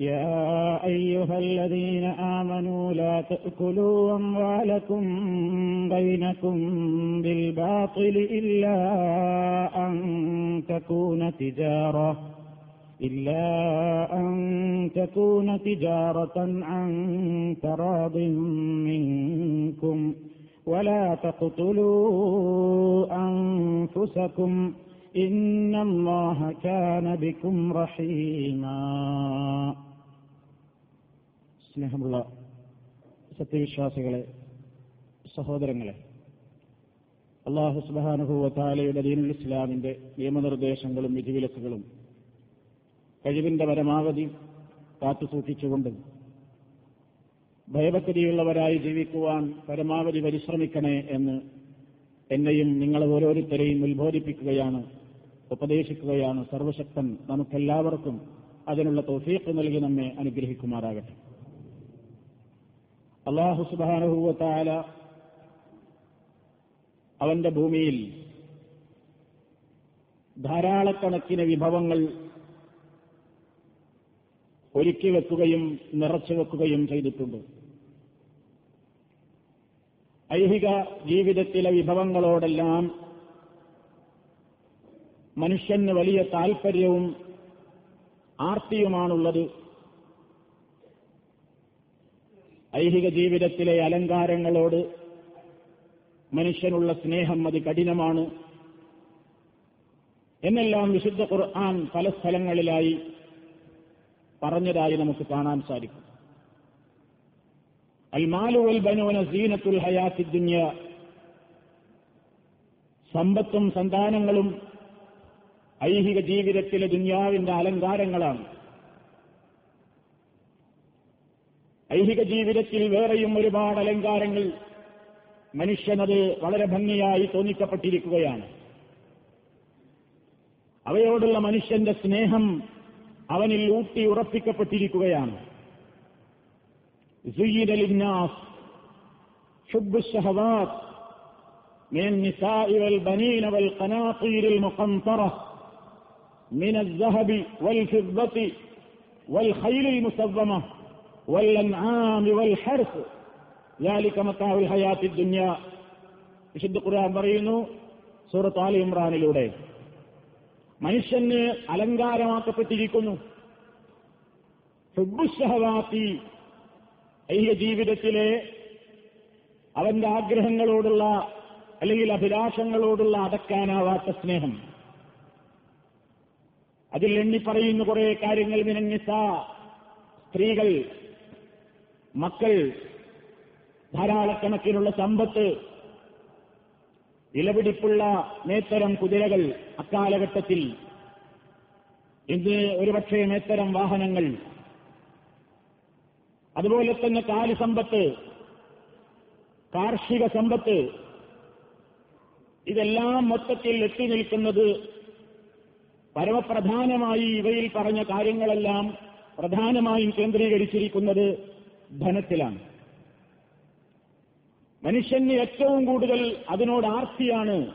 يا أيها الذين آمنوا لا تأكلوا أموالكم بينكم بالباطل إلا أن تكون تجارة إلا أن تكون تجارة عن تراض منكم ولا تقتلوا أنفسكم. إن الله كان بكم رحيما സ്നേഹമുള്ള സത്യവിശ്വാസികളെ സഹോദരങ്ങളെ അള്ളാഹു സുബാനുഭൂവത്താലയുടെ ദീനുൽ ഇസ്ലാമിന്റെ നിയമനിർദ്ദേശങ്ങളും വിധിവിലക്കുകളും കഴിവിന്റെ പരമാവധി കാത്തുസൂക്ഷിച്ചുകൊണ്ട് ഭയഭക്തിയുള്ളവരായി ജീവിക്കുവാൻ പരമാവധി പരിശ്രമിക്കണേ എന്ന് എന്നെയും നിങ്ങളെ ഓരോരുത്തരെയും ഉത്ബോധിപ്പിക്കുകയാണ് ഉപദേശിക്കുകയാണ് സർവശക്തൻ നമുക്കെല്ലാവർക്കും അതിനുള്ള തോഫീക്ക് നൽകി നമ്മെ അനുഗ്രഹിക്കുമാറാകട്ടെ. അള്ളാഹു സുബാനുഭൂവത്തായ അവന്റെ ഭൂമിയിൽ ധാരാളക്കണക്കിന് വിഭവങ്ങൾ ഒരുക്കി വെക്കുകയും നിറച്ചു വെക്കുകയും ചെയ്തിട്ടുണ്ട്. ഐഹിക ജീവിതത്തിലെ വിഭവങ്ങളോടെല്ലാം മനുഷ്യന് വലിയ താൽപ്പര്യവും ആർത്തിയുമാണുള്ളത്. ഐഹിക ജീവിതത്തിലെ അലങ്കാരങ്ങളോട് മനുഷ്യനുള്ള സ്നേഹം അത് കഠിനമാണ്. എന്നെല്ലാം വിശുദ്ധ ഖുർആൻ പല സ്ഥലങ്ങളിലായി പറഞ്ഞതായി നമുക്ക് കാണാൻ സാധിക്കും. അൽമാലു വൽ ബനൂന സീനത്തുൽ ഹയാത്തി ദുന്യ. സമ്പത്തും സന്താനങ്ങളും ഐഹിക ജീവിതത്തിലെ ദുന്യാവിന്റെ അലങ്കാരങ്ങളാണ് ഐഹിക ജീവിതത്തിൽ വേറെയും ഒരുപാട് അലങ്കാരങ്ങൾ മനുഷ്യനത് വളരെ ഭംഗിയായി തോന്നിക്കപ്പെട്ടിരിക്കുകയാണ് അവയോടുള്ള മനുഷ്യന്റെ സ്നേഹം അവനിൽ ഊട്ടി ഉറപ്പിക്കപ്പെട്ടിരിക്കുകയാണ് زين للناس حب الشهوات من النساء والبنين والقناطير المقنطرة من الذهب والفضة والخيل المسومة والأنعام والحرث ذلك متاع الحياة الدنيا വിശുദ്ധ ഖുർആൻ പറയുന്നു സൂറത്ത് ആലി ഇമ്രാനിലൂടെ മനുഷ്യന് അലങ്കാരമാക്കപ്പെട്ടിരിക്കുന്നു ഹുബുഷഹവാത്തി ഐഹ്യ ജീവിതത്തിലെ അവന്റെ ആഗ്രഹങ്ങളോടുള്ള അല്ലെങ്കിൽ അഭിലാഷങ്ങളോടുള്ള അടക്കാനാവാത്ത സ്നേഹം അതിൽ എണ്ണി പറയുന്ന കുറെ കാര്യങ്ങൾ വിനങ്ങിസ സ്ത്രീകൾ മക്കൾ ധാരാളക്കണക്കിനുള്ള സമ്പത്ത് വിലപിടിപ്പുള്ള നേത്തരം കുതിരകൾ അക്കാലഘട്ടത്തിൽ. ഇന്ന് ഒരുപക്ഷെ നേത്തരം വാഹനങ്ങൾ. അതുപോലെ തന്നെ കാലിസമ്പത്ത് കാർഷിക സമ്പത്ത്. ഇതെല്ലാം മൊത്തത്തിൽ എത്തി നിൽക്കുന്നത് പരമപ്രധാനമായി ഇവയിൽ പറഞ്ഞ കാര്യങ്ങളെല്ലാം പ്രധാനമായും കേന്ദ്രീകരിച്ചിരിക്കുന്നത് ധനത്തിലാണ്. മനുഷ്യന് ഏറ്റവും കൂടുതൽ അതിനോട് ആർത്തിയാണ്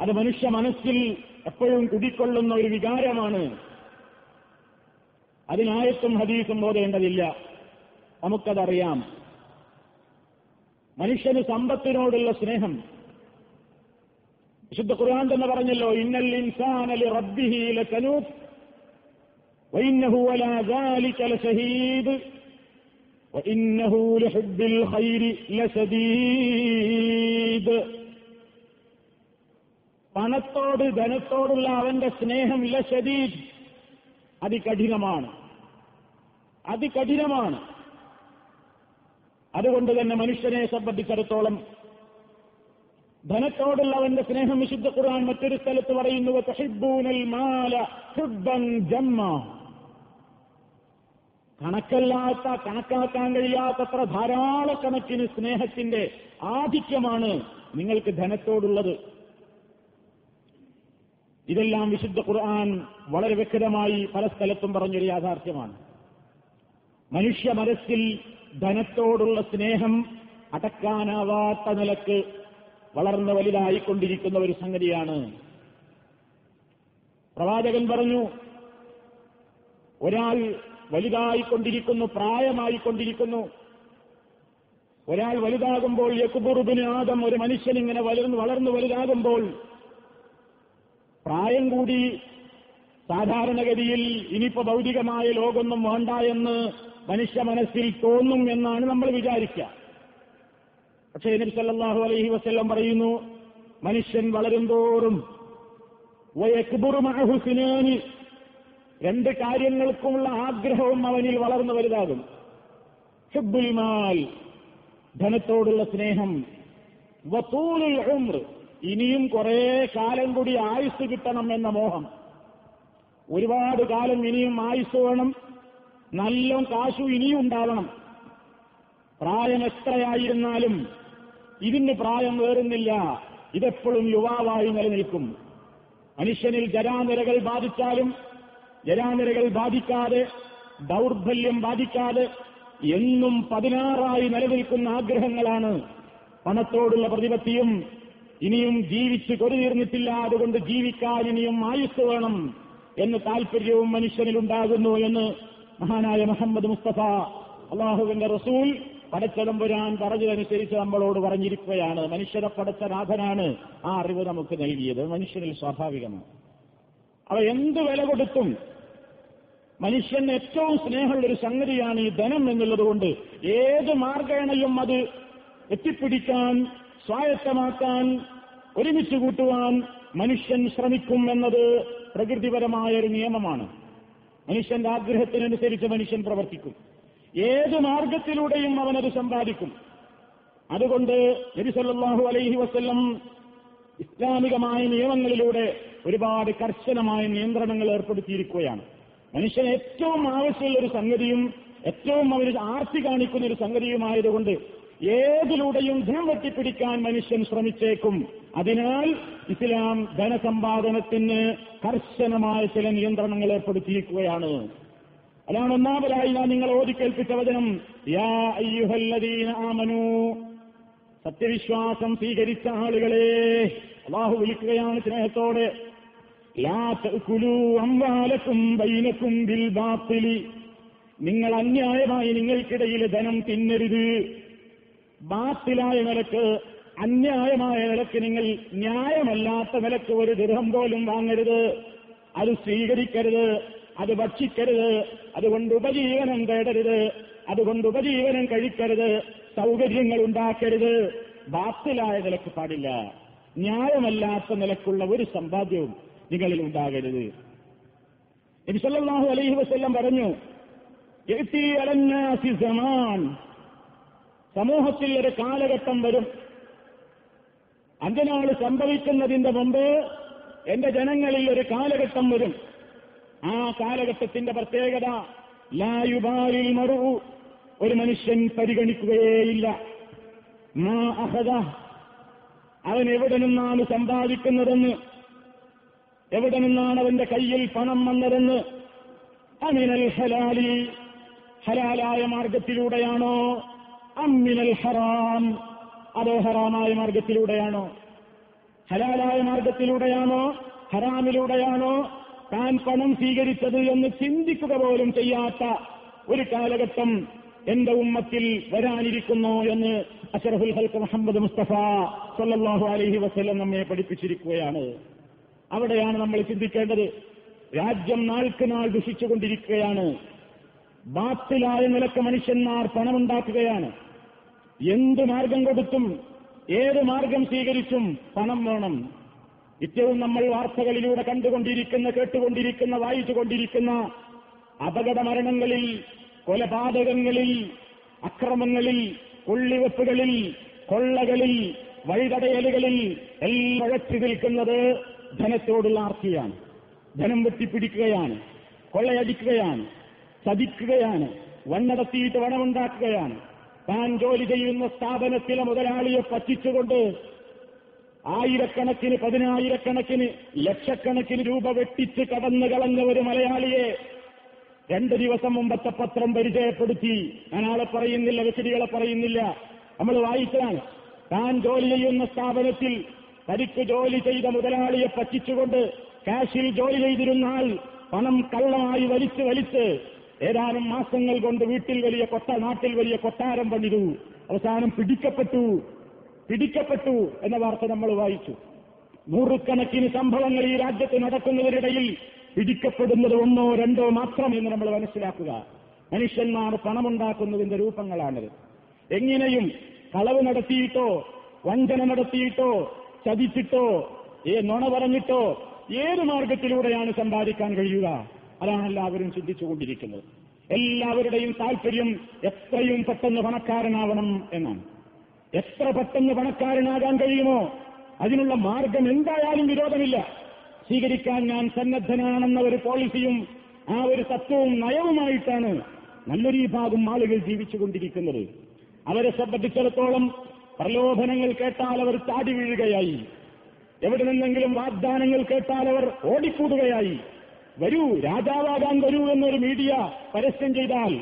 അത് മനുഷ്യ മനസ്സിൽ എപ്പോഴും കുടിക്കൊള്ളുന്ന ഒരു വികാരമാണ്. അതിനായത്തും ഹദീസും ബോധേണ്ടതില്ല. നമുക്കതറിയാം. മനുഷ്യന് സമ്പത്തിനോടുള്ള സ്നേഹം വിശുദ്ധ ഖുർആൻ തന്നെ പറഞ്ഞല്ലോ ഇന്നൽ ഇൻസാനലി റബ്ബിഹി ലകനൂത് وإنه على ذلك لشهيد وإنه لحب الخير لشديد പണത്തോട് ധനത്തോടുള്ള അവന്റെ സ്നേഹം ലശദീദ് അതികഠിനമാണ് അതികഠിനമാണ് അതുകൊണ്ട് തന്നെ മനുഷ്യനെ സംബന്ധിച്ചിടത്തോളം ധനത്തോടുള്ള അവന്റെ സ്നേഹം വിശുദ്ധ ഖുർആൻ മറ്റൊരു സ്ഥലത്ത് പറയുന്നു കണക്കല്ലാത്ത കണക്കാക്കാൻ കഴിയാത്തത്ര ധാരാളക്കണക്കിന് സ്നേഹത്തിന്റെ ആധിക്യമാണ് നിങ്ങൾക്ക് ധനത്തോടുള്ളത്. ഇതെല്ലാം വിശുദ്ധ ഖുർആൻ വളരെ വ്യക്തമായി പല സ്ഥലത്തും പറഞ്ഞൊരു യാഥാർത്ഥ്യമാണ്. മനുഷ്യ മനസ്സിൽ ധനത്തോടുള്ള സ്നേഹം അടക്കാനാവാത്ത നിലയ്ക്ക് വളർന്ന് വലുതായിക്കൊണ്ടിരിക്കുന്ന ഒരു സംഗതിയാണ്. പ്രവാചകൻ പറഞ്ഞു ഒരാൾ വലുതായിക്കൊണ്ടിരിക്കുന്നു പ്രായമായിക്കൊണ്ടിരിക്കുന്നു. ഒരാൾ വലുതാകുമ്പോൾ യക്കുബുറുബിന് ആദം ഒരു മനുഷ്യൻ ഇങ്ങനെ വളർന്ന് വളർന്നു വലുതാകുമ്പോൾ പ്രായം കൂടി സാധാരണഗതിയിൽ ഇനിയിപ്പോ ഭൗതികമായ ലോകമൊന്നും വേണ്ട എന്ന് മനുഷ്യ മനസ്സിൽ തോന്നും എന്നാണ് നമ്മൾ വിചാരിക്കുക. പക്ഷേ നബി സല്ലല്ലാഹു അലൈഹി വസല്ലം പറയുന്നു മനുഷ്യൻ വളരുംതോറും വയക്ബുറുമഹുസിനാനി രണ്ട് കാര്യങ്ങൾക്കുമുള്ള ആഗ്രഹവും അവനിൽ വളർന്നു വലുതാകും. ഹിബ്ബുൽ മാൽ ധനത്തോടുള്ള സ്നേഹം വത്തൂലുൽ ഇനിയും കുറെ കാലം കൂടി ആയുസ് കിട്ടണം എന്ന മോഹം. ഒരുപാട് കാലം ഇനിയും ആയുസ് വേണം നല്ല കാശു ഇനിയും ഉണ്ടാവണം. പ്രായം എത്രയായിരുന്നാലും ഇതിന് പ്രായം വേറുന്നില്ല. ഇതെപ്പോഴും യുവാവായി നിലനിൽക്കും. മനുഷ്യനിൽ ജരാനിരകൾ ബാധിച്ചാലും ജരാനിരകൾ ബാധിക്കാതെ ദൗർബല്യം ബാധിക്കാതെ എന്നും പതിനാറായി നിലനിൽക്കുന്ന ആഗ്രഹങ്ങളാണ്. പണത്തോടുള്ള പ്രതിപത്തിയും ഇനിയും ജീവിച്ച് കൊരുതീർന്നിട്ടില്ല അതുകൊണ്ട് ജീവിക്കാൻ ഇനിയും ആയുസ് വേണം എന്ന് താൽപര്യവും മനുഷ്യനിലുണ്ടാകുന്നു എന്ന് മഹാനായ മുഹമ്മദ് മുസ്തഫ അള്ളാഹുവിന്റെ റസൂൽ പടച്ചതമ്പുരാൻ പറഞ്ഞതനുസരിച്ച് നമ്മളോട് പറഞ്ഞിരിക്കുകയാണ്. മനുഷ്യരെ പടച്ച നാഥനാണ് ആ അറിവ് നമുക്ക് നൽകിയത്. മനുഷ്യനിൽ സ്വാഭാവികമാണ്. അവ എന്ത് വില കൊടുത്തും മനുഷ്യന് ഏറ്റവും സ്നേഹമുള്ള ഒരു സംഗതിയാണ് ഈ ധനം എന്നുള്ളതുകൊണ്ട് ഏത് മാർഗേണയും അത് എത്തിപ്പിടിക്കാൻ സ്വായത്തമാക്കാൻ ഒരുമിച്ച് കൂട്ടുവാൻ മനുഷ്യൻ ശ്രമിക്കും എന്നത് പ്രകൃതിപരമായ ഒരു നിയമമാണ്. മനുഷ്യന്റെ ആഗ്രഹത്തിനനുസരിച്ച് മനുഷ്യൻ പ്രവർത്തിക്കും. ഏത് മാർഗത്തിലൂടെയും അവനത് സമ്പാദിക്കും. അതുകൊണ്ട് നബിസല്ലാഹു അലൈഹി വസ്ല്ലം ഇസ്ലാമികമായ നിയമങ്ങളിലൂടെ ഒരുപാട് കർശനമായ നിയന്ത്രണങ്ങൾ ഏർപ്പെടുത്തിയിരിക്കുകയാണ്. മനുഷ്യന് ഏറ്റവും ആവശ്യമുള്ള ഒരു സംഗതിയും ഏറ്റവും അവർ ആർത്തി കാണിക്കുന്ന ഒരു സംഗതിയുമായതുകൊണ്ട് ഏതിലൂടെയും ധനം വെട്ടിപ്പിടിക്കാൻ മനുഷ്യൻ ശ്രമിച്ചേക്കും. അതിനാൽ ഇസ്ലാം ധനസമ്പാദനത്തിന് കർശനമായ ചില നിയന്ത്രണങ്ങൾ ഏർപ്പെടുത്തിയിരിക്കുകയാണ്. അതാണ് ഒന്നാമതായി ഞാൻ നിങ്ങൾ ഓതിക്കേൽപ്പിച്ച വചനം. യാ അയ്യുഹല്ലദീന ആമനു. സത്യവിശ്വാസം സ്വീകരിച്ച ആളുകളെ അള്ളാഹു വിളിക്കുകയാണ് സ്നേഹത്തോടെ. ബൈനക്കും ബിൽ ബാത്തിലി. നിങ്ങൾ അന്യായമായി നിങ്ങൾക്കിടയിൽ ധനം തിന്നരുത്. ബാത്തിലായ നിലയ്ക്ക് അന്യായമായ നിലയ്ക്ക് നിങ്ങൾ ന്യായമല്ലാത്ത നിലയ്ക്ക് ഒരു ദൃഹം പോലും വാങ്ങരുത്. അത് സ്വീകരിക്കരുത്. അത് ഭക്ഷിക്കരുത്. അതുകൊണ്ട് ഉപജീവനം തേടരുത്. അതുകൊണ്ട് ഉപജീവനം കഴിക്കരുത്. സൗകര്യങ്ങൾ ഉണ്ടാക്കരുത്. ബാത്തിലായ നിലയ്ക്ക് പാടില്ല. ന്യായമല്ലാത്ത നിലക്കുള്ള ഒരു സമ്പാദ്യവും നിങ്ങളിൽ ഉണ്ടാകരുത്. നബിസല്ലാഹു അലൈഹി വസ്ല്ലം പറഞ്ഞു "യഅ്തി അലന്നാസി സമാൻ. സമൂഹത്തിൽ ഒരു കാലഘട്ടം വരും. അഞ്ചനാൾ സംഭവിക്കുന്നതിന്റെ മുമ്പ് എന്റെ ജനങ്ങളിൽ ഒരു കാലഘട്ടം വരും. ആ കാലഘട്ടത്തിന്റെ പ്രത്യേകത ലായുബാലിൽ മറു. ഒരു മനുഷ്യൻ പരിഗണിക്കുകയേയില്ല. മാ അവൻ എവിടെ നിന്നാണ് സമ്പാദിക്കുന്നതെന്ന്? എവിടെ നിന്നാണ് അവന്റെ കയ്യിൽ പണം വന്നതെന്ന്? അമിനൽ ഹലാലി. ഹലാലായ മാർഗത്തിലൂടെയാണോ? അമ്മിനൽ ഹറാം. അതോ ഹറാമായ മാർഗത്തിലൂടെയാണോ? ഹലാലായ മാർഗത്തിലൂടെയാണോ? ഹറാമിലൂടെയാണോ? താൻ പണം സ്വീകരിച്ചത് എന്ന് ചിന്തിക്കുക പോലും ചെയ്യാത്ത ഒരു കാലഘട്ടം എന്റെ ഉമ്മത്തിൽ വരാനിരിക്കുന്നു എന്ന് അഷറഫുൽ ഹൽക്ക് മുഹമ്മദ് മുസ്തഫ സല്ലാഹു അലഹി വസ്ലം നമ്മെ പഠിപ്പിച്ചിരിക്കുകയാണ്. അവിടെയാണ് നമ്മൾ ചിന്തിക്കേണ്ടത്. രാജ്യം നാൾക്ക് നാൾ ദുഷിച്ചുകൊണ്ടിരിക്കുകയാണ്. ബാത്തിലായ നിലയ്ക്ക് മനുഷ്യന്മാർ പണമുണ്ടാക്കുകയാണ്. എന്ത് മാർഗം കൊടുത്തും ഏത് മാർഗം സ്വീകരിച്ചും പണം വേണം. നിത്യവും നമ്മൾ വാർത്തകളിലൂടെ കണ്ടുകൊണ്ടിരിക്കുന്ന കേട്ടുകൊണ്ടിരിക്കുന്ന വായിച്ചുകൊണ്ടിരിക്കുന്ന അപകട മരണങ്ങളിൽ കൊലപാതകങ്ങളിൽ അക്രമങ്ങളിൽ കൊള്ളിവെപ്പുകളിൽ കൊള്ളകളിൽ വഴിതടയലുകളിൽ എല്ലാം ഉഴച്ചു നിൽക്കുന്നത് ധനത്തോടുള്ള ആർത്തിയാണ്. ധനം വെട്ടിപ്പിടിക്കുകയാണ് കൊള്ളയടിക്കുകയാണ് ചതിക്കുകയാണ് വണ്ണടത്തിയിട്ട് വണമുണ്ടാക്കുകയാണ് താൻ ജോലി ചെയ്യുന്ന സ്ഥാപനത്തിലെ മുതലാളിയെ പറ്റിച്ചുകൊണ്ട് ആയിരക്കണക്കിന് പതിനായിരക്കണക്കിന് ലക്ഷക്കണക്കിന് രൂപ വെട്ടിച്ച് കടന്നു കളഞ്ഞ ഒരു മലയാളിയെ രണ്ട് ദിവസം മുമ്പത്തെ പത്രം പരിചയപ്പെടുത്തി. ഞാൻ ആളെ പറയുന്നില്ല വ്യക്തികളെ പറയുന്നില്ല. നമ്മൾ വായിച്ചാണ് താൻ ജോലി ചെയ്യുന്ന സ്ഥാപനത്തിൽ തനിക്ക് ജോലി ചെയ്ത മുതലാളിയെ പറ്റിച്ചുകൊണ്ട് കാശിൽ ജോലി ചെയ്തിരുന്നാൽ പണം കള്ളമായി വലിച്ച് വലിച്ച് ഏതാനും മാസങ്ങൾ കൊണ്ട് വീട്ടിൽ വലിയ കൊട്ട നാട്ടിൽ വലിയ കൊട്ടാരം പണിതു. അവസാനം പിടിക്കപ്പെട്ടു. പിടിക്കപ്പെട്ടു എന്ന വാർത്ത നമ്മൾ വായിച്ചു. നൂറുകണക്കിന് സംഭവങ്ങൾ ഈ രാജ്യത്ത് നടക്കുന്നതിനിടയിൽ പിടിക്കപ്പെടുന്നത് ഒന്നോ രണ്ടോ മാത്രം എന്ന് നമ്മൾ മനസ്സിലാക്കുക. മനുഷ്യന്മാർ പണമുണ്ടാക്കുന്നതിന്റെ രൂപങ്ങളാണിത്. എങ്ങനെയും കളവ് നടത്തിയിട്ടോ വഞ്ചന നടത്തിയിട്ടോ ചതിച്ചിട്ടോ ഏ നുണ പറഞ്ഞിട്ടോ ഏത് മാർഗത്തിലൂടെയാണ് സമ്പാദിക്കാൻ കഴിയുക? അതാണ് എല്ലാവരും ചിന്തിച്ചുകൊണ്ടിരിക്കുന്നത് എല്ലാവരുടെയും താല്പര്യം എത്രയും പെട്ടെന്ന് പണക്കാരനാവണം എന്നാണ്. എത്ര പെട്ടെന്ന് പണക്കാരനാകാൻ കഴിയുമോ? അതിനുള്ള മാർഗം എന്തായാലും വിരോധമില്ല. സ്വീകരിക്കാൻ ഞാൻ സന്നദ്ധനാണെന്ന ഒരു പോളിസിയും ആ ഒരു തത്വവും നയവുമായിട്ടാണ് നല്ലൊരു ഭാഗം ആളുകൾ ജീവിച്ചുകൊണ്ടിരിക്കുന്നത്. അവരെ സംബന്ധിച്ചിടത്തോളം പ്രലോഭനങ്ങൾ കേട്ടാൽ അവർ ചാടി വീഴുകയായി. എവിടെ നിന്നെങ്കിലും വാഗ്ദാനങ്ങൾ കേട്ടാൽ അവർ ഓടിക്കൂടുകയായി. വരൂ രാജാവാകാൻ വരൂ എന്നൊരു മീഡിയ പരസ്യം ചെയ്താൽ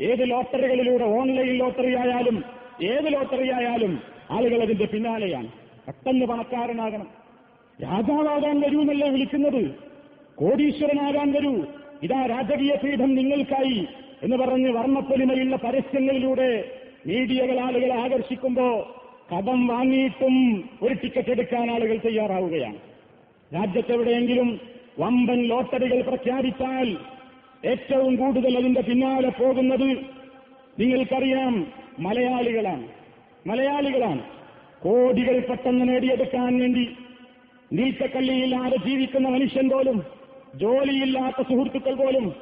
ഏത് ലോട്ടറികളിലൂടെ ഓൺലൈൻ ലോട്ടറി ആയാലും ഏത് ലോട്ടറി ആയാലും ആളുകൾ അതിന്റെ പിന്നാലെയാണ്. പെട്ടെന്ന് പണക്കാരനാകണം. രാജാവാകാൻ വരൂ എന്നല്ലേ വിളിക്കുന്നത്? കോടീശ്വരനാകാൻ വരൂ. ഇതാ രാജകീയ പീഠം നിങ്ങൾക്കായി എന്ന് പറഞ്ഞ് വർണപ്പൊലിമയുള്ള പരസ്യങ്ങളിലൂടെ മീഡിയകൾ ആളുകളെ ആകർഷിക്കുമ്പോ കടം വാങ്ങിയിട്ടും ഒരു ടിക്കറ്റ് എടുക്കാൻ ആളുകൾ തയ്യാറാവുകയാണ്. രാജ്യത്തെവിടെയെങ്കിലും വമ്പൻ ലോട്ടറികൾ പ്രഖ്യാപിച്ചാൽ ഏറ്റവും കൂടുതൽ അതിന്റെ പിന്നാലെ പോകുന്നത് നിങ്ങൾക്കറിയാം മലയാളികളാണ്. മലയാളികളാണ്. കോടികൾ പെട്ടെന്ന് നേടിയെടുക്കാൻ വേണ്ടി നീച്ചക്കള്ളിയില്ലാതെ ജീവിക്കുന്ന മനുഷ്യൻ പോലും ജോലിയില്ലാത്ത സുഹൃത്തുക്കൾ പോലും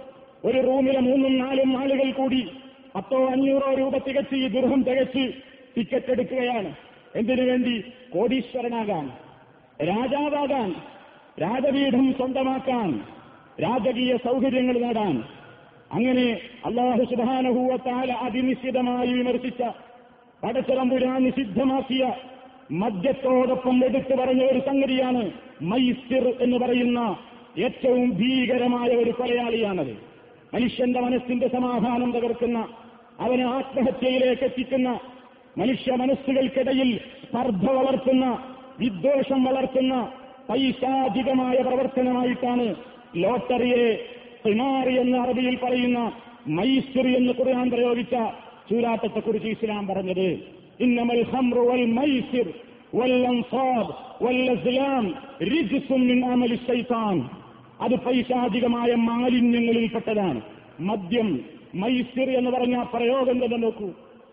ഒരു റൂമിലെ മൂന്നും നാലും ആളുകൾ കൂടി പത്തോ അഞ്ഞൂറോ രൂപ തികച്ച് ഈ ദുർഹം തികച്ച് ടിക്കറ്റ് എടുക്കുകയാണ്. എന്തിനു വേണ്ടി? കോടീശ്വരനാകാൻ. രാജാവാകാൻ. രാജപീഠം സ്വന്തമാക്കാൻ. രാജകീയ സൗകര്യങ്ങൾ നേടാൻ. അങ്ങനെ അള്ളാഹു സുബാനഹൂവത്താല അതിനിശ്ചിതമായി വിമർശിച്ച പടച്ചറമ്പുരാൻ നിഷിദ്ധമാക്കിയ മദ്യത്തോടൊപ്പം എടുത്തു പറഞ്ഞ ഒരു സംഗതിയാണ് മൈസിർ എന്ന് പറയുന്ന ഏറ്റവും ഭീകരമായ ഒരു കൊലയാളിയാണത്. മനുഷ്യന്റെ മനസ്സിന്റെ സമാധാനം തകർക്കുന്ന അവനെ ആത്മഹത്യയിലേക്ക് എത്തിക്കുന്ന മനുഷ്യ മനസ്സുകൾക്കിടയിൽ സ്പർദ്ധ വളർത്തുന്ന വിദ്വേഷം വളർത്തുന്ന പൈശാചികമായ പ്രവർത്തനമായിട്ടാണ് ലോട്ടറിയെ ഹിമാറി എന്ന് അറബിയിൽ പറയുന്ന മൈസുർ എന്ന് ഖുർആൻ പ്രയോഗിച്ച ചൂരാട്ടത്തെക്കുറിച്ച് ഇസ്ലാം പറഞ്ഞത്. ഇന്നമൽ ഖംറു വൽ മൈസിർ അത് പൈശാചികമായ മാലിന്യങ്ങളിൽപ്പെട്ടതാണ്. മദ്യം മൈസിർ എന്ന് പറഞ്ഞ പ്രയോഗം തന്നെ നോക്കൂ.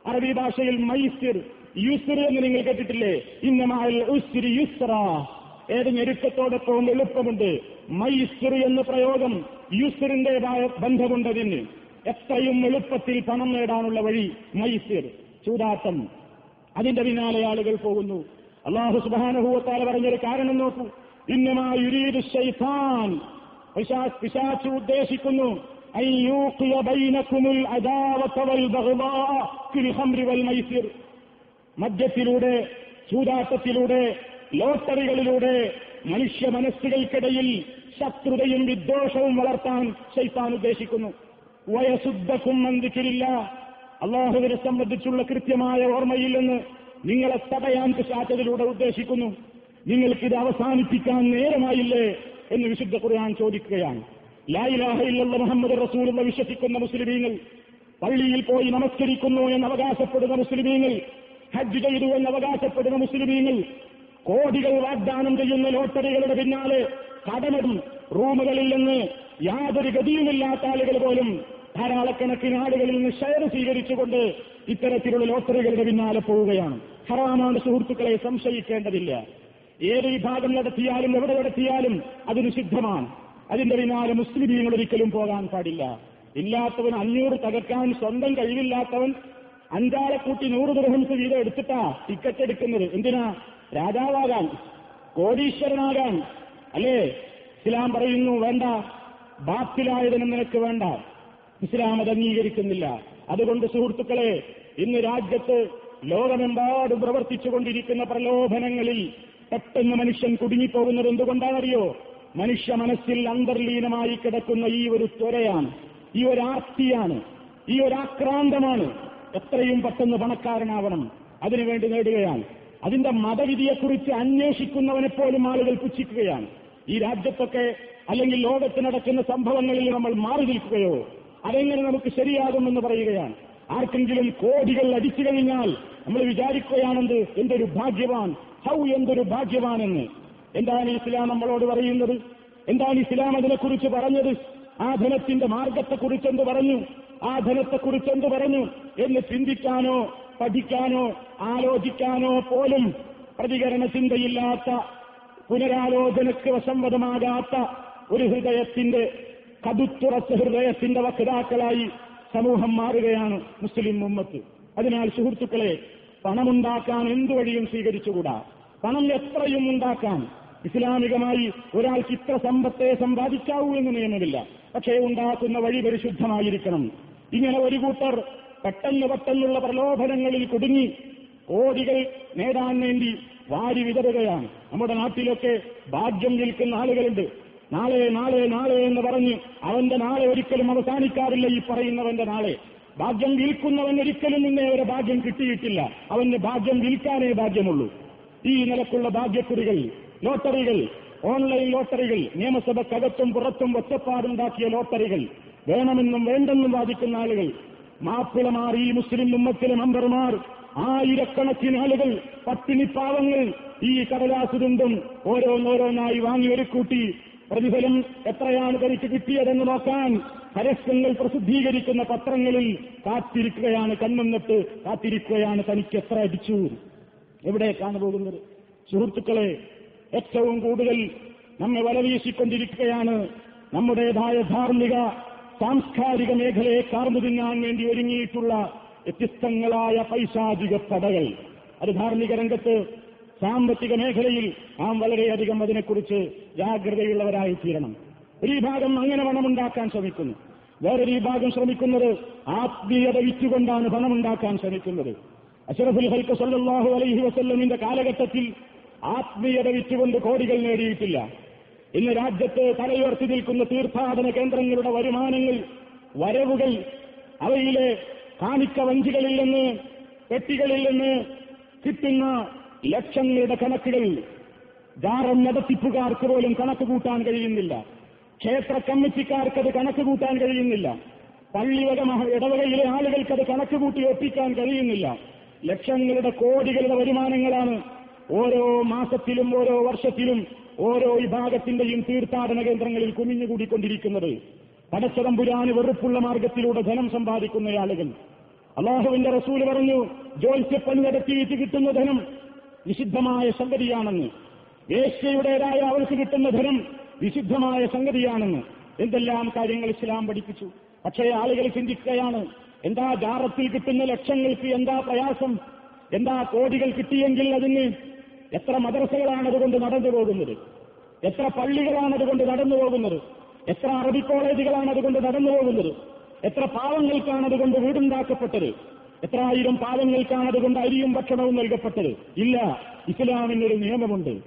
അറബി ഭാഷയിൽ മൈസിർ യുസിർ എന്ന് നിങ്ങൾ കേട്ടിട്ടില്ലേ? ഇന്നമാൽ ഉസ്രി ഏത് ഞെരുക്കത്തോടൊപ്പം എളുപ്പമുണ്ട്. മൈസിർ എന്ന പ്രയോഗം യൂസറിന്റേതായ ബന്ധമുണ്ടതിന് എത്രയും എളുപ്പത്തിൽ പണം നേടാനുള്ള വഴി മൈസിർ ചൂതാട്ടം അതിന്റെ പിന്നാലെ ആളുകൾ പോകുന്നു. അള്ളാഹു സുബാനഹൂവത്താല പറഞ്ഞൊരു കാരണം നോക്കൂ. ഇന്നമായുരീദ് ഉദ്ദേശിക്കുന്നു. മദ്യത്തിലൂടെ ചൂതാട്ടത്തിലൂടെ ലോട്ടറികളിലൂടെ മനുഷ്യ മനസ്സുകൾക്കിടയിൽ ശത്രുതയും വിദ്വേഷവും വളർത്താൻ ശൈത്താൻ ഉദ്ദേശിക്കുന്നു. വയസുദ്ധക്കും മന്ദിക്കില്ല അള്ളാഹുവിനെ സംബന്ധിച്ചുള്ള കൃത്യമായ ഓർമ്മയിൽ നിന്ന് നിങ്ങളെ തടയാൻ പിശാച്ചതിലൂടെ ഉദ്ദേശിക്കുന്നു. നിങ്ങൾക്കിത് അവസാനിപ്പിക്കാൻ നേരമായില്ലേ എന്ന് വിശുദ്ധ ഖുർആൻ ചോദിക്കുകയാണ്. ലായിലാഹയിലുള്ള മുഹമ്മദ് റസൂൽ എന്ന് വിശ്വസിക്കുന്ന മുസ്ലിമീങ്ങൾ പള്ളിയിൽ പോയി നമസ്കരിക്കുന്നു എന്ന് അവകാശപ്പെടുന്ന മുസ്ലിമീങ്ങൾ ഹജ്ജ് ചെയ്തു എന്ന് അവകാശപ്പെടുന്ന മുസ്ലിമീങ്ങൾ കോടികൾ വാഗ്ദാനം ചെയ്യുന്ന ലോട്ടറികളുടെ പിന്നാലെ കടമിടും റൂമുകളിൽ നിന്ന് യാതൊരു ഗതിയുമില്ലാത്ത ആളുകൾ പോലും ധാരാളക്കണക്കിന് ആളുകളിൽ നിന്ന് ഷെയർ സ്വീകരിച്ചുകൊണ്ട് ഇത്തരത്തിലുള്ള ലോട്ടറികളുടെ പിന്നാലെ പോവുകയാണ്. ഹറാമാണ് സുഹൃത്തുക്കളെ സംശയിക്കേണ്ടതില്ല. ഏത് വിഭാഗം നടത്തിയാലും എവിടെ നടത്തിയാലും അത് സിദ്ധമാണ് അതിന്റെ പിന്നാലെ മുസ്ലിമീങ്ങൾ ഒരിക്കലും പോകാൻ പാടില്ല. ഇല്ലാത്തവൻ അഞ്ഞൂറ് തകർക്കാൻ സ്വന്തം കഴിവില്ലാത്തവൻ അഞ്ചാളെ കൂട്ടി നൂറ് ദൃഹംസ് വീതം എടുത്തിട്ടാ ടിക്കറ്റ് എടുക്കുന്നത്. എന്തിനാ? രാജാവാകാൻ കോടീശ്വരനാകാൻ അല്ലേ? ഇസ്ലാം പറയുന്നു വേണ്ട. ബാത്തിലായതിനും നിനക്ക് വേണ്ട. ഇസ്ലാം അത് അംഗീകരിക്കുന്നില്ല. അതുകൊണ്ട് സുഹൃത്തുക്കളെ ഇന്ന് രാജ്യത്ത് ലോകമെമ്പാടും പ്രവർത്തിച്ചുകൊണ്ടിരിക്കുന്ന പ്രലോഭനങ്ങളിൽ പെട്ടെന്ന് മനുഷ്യൻ കുടുങ്ങിപ്പോകുന്നത് എന്തുകൊണ്ടാണറിയോ മനുഷ്യ മനസ്സിൽ അന്തർലീനമായി കിടക്കുന്ന ഈ ഒരു ത്വരയാണ് ഈ ഒരു ആർത്തിയാണ് ഈ ഒരു ആക്രാന്തമാണ്. എത്രയും പെട്ടെന്ന് പണക്കാരനാവണം. അതിനുവേണ്ടി നേടുകയാണ്. അതിന്റെ മതവിധിയെക്കുറിച്ച് അന്വേഷിക്കുന്നവനെ പോലും ആളുകൾ പുച്ഛിക്കുകയാണ്. ഈ രാജ്യത്തൊക്കെ അല്ലെങ്കിൽ ലോകത്ത് നടക്കുന്ന സംഭവങ്ങളിൽ നമ്മൾ മാറി നിൽക്കുകയോ അതെങ്ങനെ നമുക്ക് ശരിയാകുമെന്ന് പറയുകയാണ്. ആർക്കെങ്കിലും കോടികൾ അടിച്ചു കഴിഞ്ഞാൽ നമ്മൾ വിചാരിക്കുകയാണെന്ത്? എന്തൊരു ഭാഗ്യവാൻ? ഹൗ എന്തൊരു ഭാഗ്യവാൻ എന്ന് എന്താണ് ഇസ്ലാം നമ്മളോട് പറയുന്നത്? എന്താണ് ഇസ്ലാം അതിനെക്കുറിച്ച് പറഞ്ഞത്? ആ ധനത്തിന്റെ മാർഗത്തെക്കുറിച്ച് എന്ത് പറഞ്ഞു? ആ ധനത്തെക്കുറിച്ച് എന്ത് പറഞ്ഞു എന്ന് ചിന്തിക്കാനോ പഠിക്കാനോ ആലോചിക്കാനോ പോലും പ്രതികരണ ചിന്തയില്ലാത്ത പുനരാലോചനയ്ക്ക് വശംവദമാകാത്ത ഒരു ഹൃദയത്തിന്റെ കടുത്തുറച്ച ഹൃദയത്തിന്റെ വക്താക്കളായി സമൂഹം മാറുകയാണ് മുസ്ലിം ഉമ്മത്ത്. അതിനാൽ സുഹൃത്തുക്കളെ പണമുണ്ടാക്കാൻ എന്തു വഴിയും സ്വീകരിച്ചുകൂടാ? പണം എത്രയും ഉണ്ടാക്കാൻ ഇസ്ലാമികമായി ഒരാൾക്ക് ഇത്ര സമ്പത്തെ സമ്പാദിക്കാവൂ എന്ന് നിയമമില്ല. പക്ഷേ ഉണ്ടാക്കുന്ന വഴി പരിശുദ്ധമായിരിക്കണം. ഇങ്ങനെ ഒരു കൂട്ടർ പെട്ടെന്ന് പെട്ടെന്നുള്ള പ്രലോഭനങ്ങളിൽ കുടുങ്ങി കോടികൾ നേടാൻ വേണ്ടി വാരി വിതറുകയാണ്. നമ്മുടെ നാട്ടിലൊക്കെ ഭാഗ്യം നിൽക്കുന്ന ആളുകളുണ്ട്. നാളെ നാളെ നാളെ എന്ന് പറഞ്ഞ് അവന്റെ നാളെ ഒരിക്കലും അവസാനിക്കാറില്ല ഈ പറയുന്നവന്റെ നാളെ. ഭാഗ്യം വിൽക്കുന്നവൻ ഒരിക്കലും നിന്നെ ഒരു ഭാഗ്യം കിട്ടിയിട്ടില്ല. അവന് ഭാഗ്യം വിൽക്കാനേ ഭാഗ്യമുള്ളൂ. ഈ നിലക്കുള്ള ഭാഗ്യക്കുറികൾ ലോട്ടറികൾ ഓൺലൈൻ ലോട്ടറികൾ നിയമസഭക്കകത്തും പുറത്തും ഒറ്റപ്പാടുണ്ടാക്കിയ ലോട്ടറികൾ വേണമെന്നും വേണ്ടെന്നും വാദിക്കുന്ന ആളുകൾ. മാപ്പിളമാർ ഈ മുസ്ലിം ഉമ്മത്തിലെ മെമ്പർമാർ ആയിരക്കണക്കിന് ആളുകൾ പട്ടിണി പാവങ്ങൾ ഈ കടലാസ് ദുണ്ടും ഓരോന്നോരോന്നായി വാങ്ങി ഒരുക്കൂട്ടി പ്രതിഫലം എത്രയാണ് തനിക്ക് കിട്ടിയതെന്ന് നോക്കാൻ പരസ്യങ്ങൾ പ്രസിദ്ധീകരിക്കുന്ന പത്രങ്ങളിൽ കാത്തിരിക്കുകയാണ് കൺമുന്നിട്ട് കാത്തിരിക്കുകയാണ് തനിക്ക് എത്ര അടിച്ചു. എവിടേക്കാണ് പോകുന്നത്? സുഹൃത്തുക്കളെ ഏറ്റവും കൂടുതൽ നമ്മെ വലവീശിക്കൊണ്ടിരിക്കുകയാണ് നമ്മുടേതായ ധാർമ്മിക സാംസ്കാരിക മേഖലയെ കാർന്നു തിന്നാൻ വേണ്ടി ഒരുങ്ങിയിട്ടുള്ള വ്യത്യസ്തങ്ങളായ പൈശാചിക പടകൾ. അത് ധാർമ്മിക രംഗത്ത് സാമ്പത്തിക മേഖലയിൽ നാം വളരെയധികം അതിനെക്കുറിച്ച് ജാഗ്രതയുള്ളവരായി തീരണം. ഒരു വിഭാഗം അങ്ങനെ പണമുണ്ടാക്കാൻ ശ്രമിക്കുന്നു. വേറൊരു വിഭാഗം ശ്രമിക്കുന്നത് ആത്മീയത വിറ്റുകൊണ്ടാണ് പണമുണ്ടാക്കാൻ ശ്രമിക്കുന്നത്. അഷറഫുൽ ഹൽക്ക് സല്ലാഹു അലൈഹി വസല്ലമിന്റെ കാലഘട്ടത്തിൽ ആത്മീയത വിറ്റുകൊണ്ട് കോടികൾ നേടിയിട്ടില്ല. ഇന്ന് രാജ്യത്തെ തലയുയർത്തി നിൽക്കുന്ന തീർത്ഥാടന കേന്ദ്രങ്ങളുടെ വരുമാനങ്ങൾ വരവുകൾ അവയിലെ കാണിക്ക വഞ്ചികളിൽ നിന്ന് പെട്ടികളിൽ നിന്ന് കിട്ടുന്ന ലക്ഷങ്ങളുടെ കണക്കുകൾ ജാറം നടത്തിപ്പുകാർക്ക് പോലും കണക്ക് കൂട്ടാൻ കഴിയുന്നില്ല. ക്ഷേത്ര കമ്മിറ്റിക്കാർക്കത് കണക്ക് കൂട്ടാൻ കഴിയുന്നില്ല. പള്ളിവക ഇടവകയിലെ ആളുകൾക്കത് കണക്ക് കൂട്ടി ഒപ്പിക്കാൻ കഴിയുന്നില്ല. ലക്ഷങ്ങളുടെ കോടികളുടെ വരുമാനങ്ങളാണ് ഓരോ മാസത്തിലും ഓരോ വർഷത്തിലും ഓരോ വിഭാഗത്തിന്റെയും തീർത്ഥാടന കേന്ദ്രങ്ങളിൽ കുമിഞ്ഞുകൂടിക്കൊണ്ടിരിക്കുന്നത്. പടച്ചതമ്പുരാന് വെറുപ്പുള്ള മാർഗത്തിലൂടെ ധനം സമ്പാദിക്കുന്ന ആളുകൾ. അള്ളാഹുവിന്റെ റസൂൽ പറഞ്ഞു ജോത്സ്യപ്പണി നടത്തിയിട്ട് കിട്ടുന്ന ധനം നിഷിദ്ധമായ സംഗതിയാണെന്ന്. ഏഷ്യയുടേതായ അവർക്ക് കിട്ടുന്ന ധനം വിശുദ്ധമായ സംഗതിയാണെന്ന്. എന്തെല്ലാം കാര്യങ്ങൾ ഇസ്ലാം പഠിപ്പിച്ചു? പക്ഷേ ആളുകൾ ചിന്തിക്കുകയാണ് എന്താ ജാറത്തിൽ കിട്ടുന്ന ലക്ഷങ്ങൾക്ക് എന്താ പ്രയാസം? എന്താ കോടികൾ കിട്ടിയെങ്കിൽ അതിന് എത്ര മദർസകളാണ് അതുകൊണ്ട് നടന്നു പോകുന്നത്? എത്ര പള്ളികളാണ് അതുകൊണ്ട് നടന്നു പോകുന്നത്? എത്ര അറബി കോളേജുകളാണ് അതുകൊണ്ട് നടന്നു പോകുന്നത്? എത്ര പാവങ്ങൾക്കാണ് അതുകൊണ്ട് വീടുണ്ടാക്കപ്പെട്ടത്? എത്ര ആയിരം പാവങ്ങൾക്കാണ് അതുകൊണ്ട് അരിയും ഭക്ഷണവും നൽകപ്പെട്ടത്? ഇല്ല ഇസ്ലാമിനൊരു നിയമമുണ്ട്.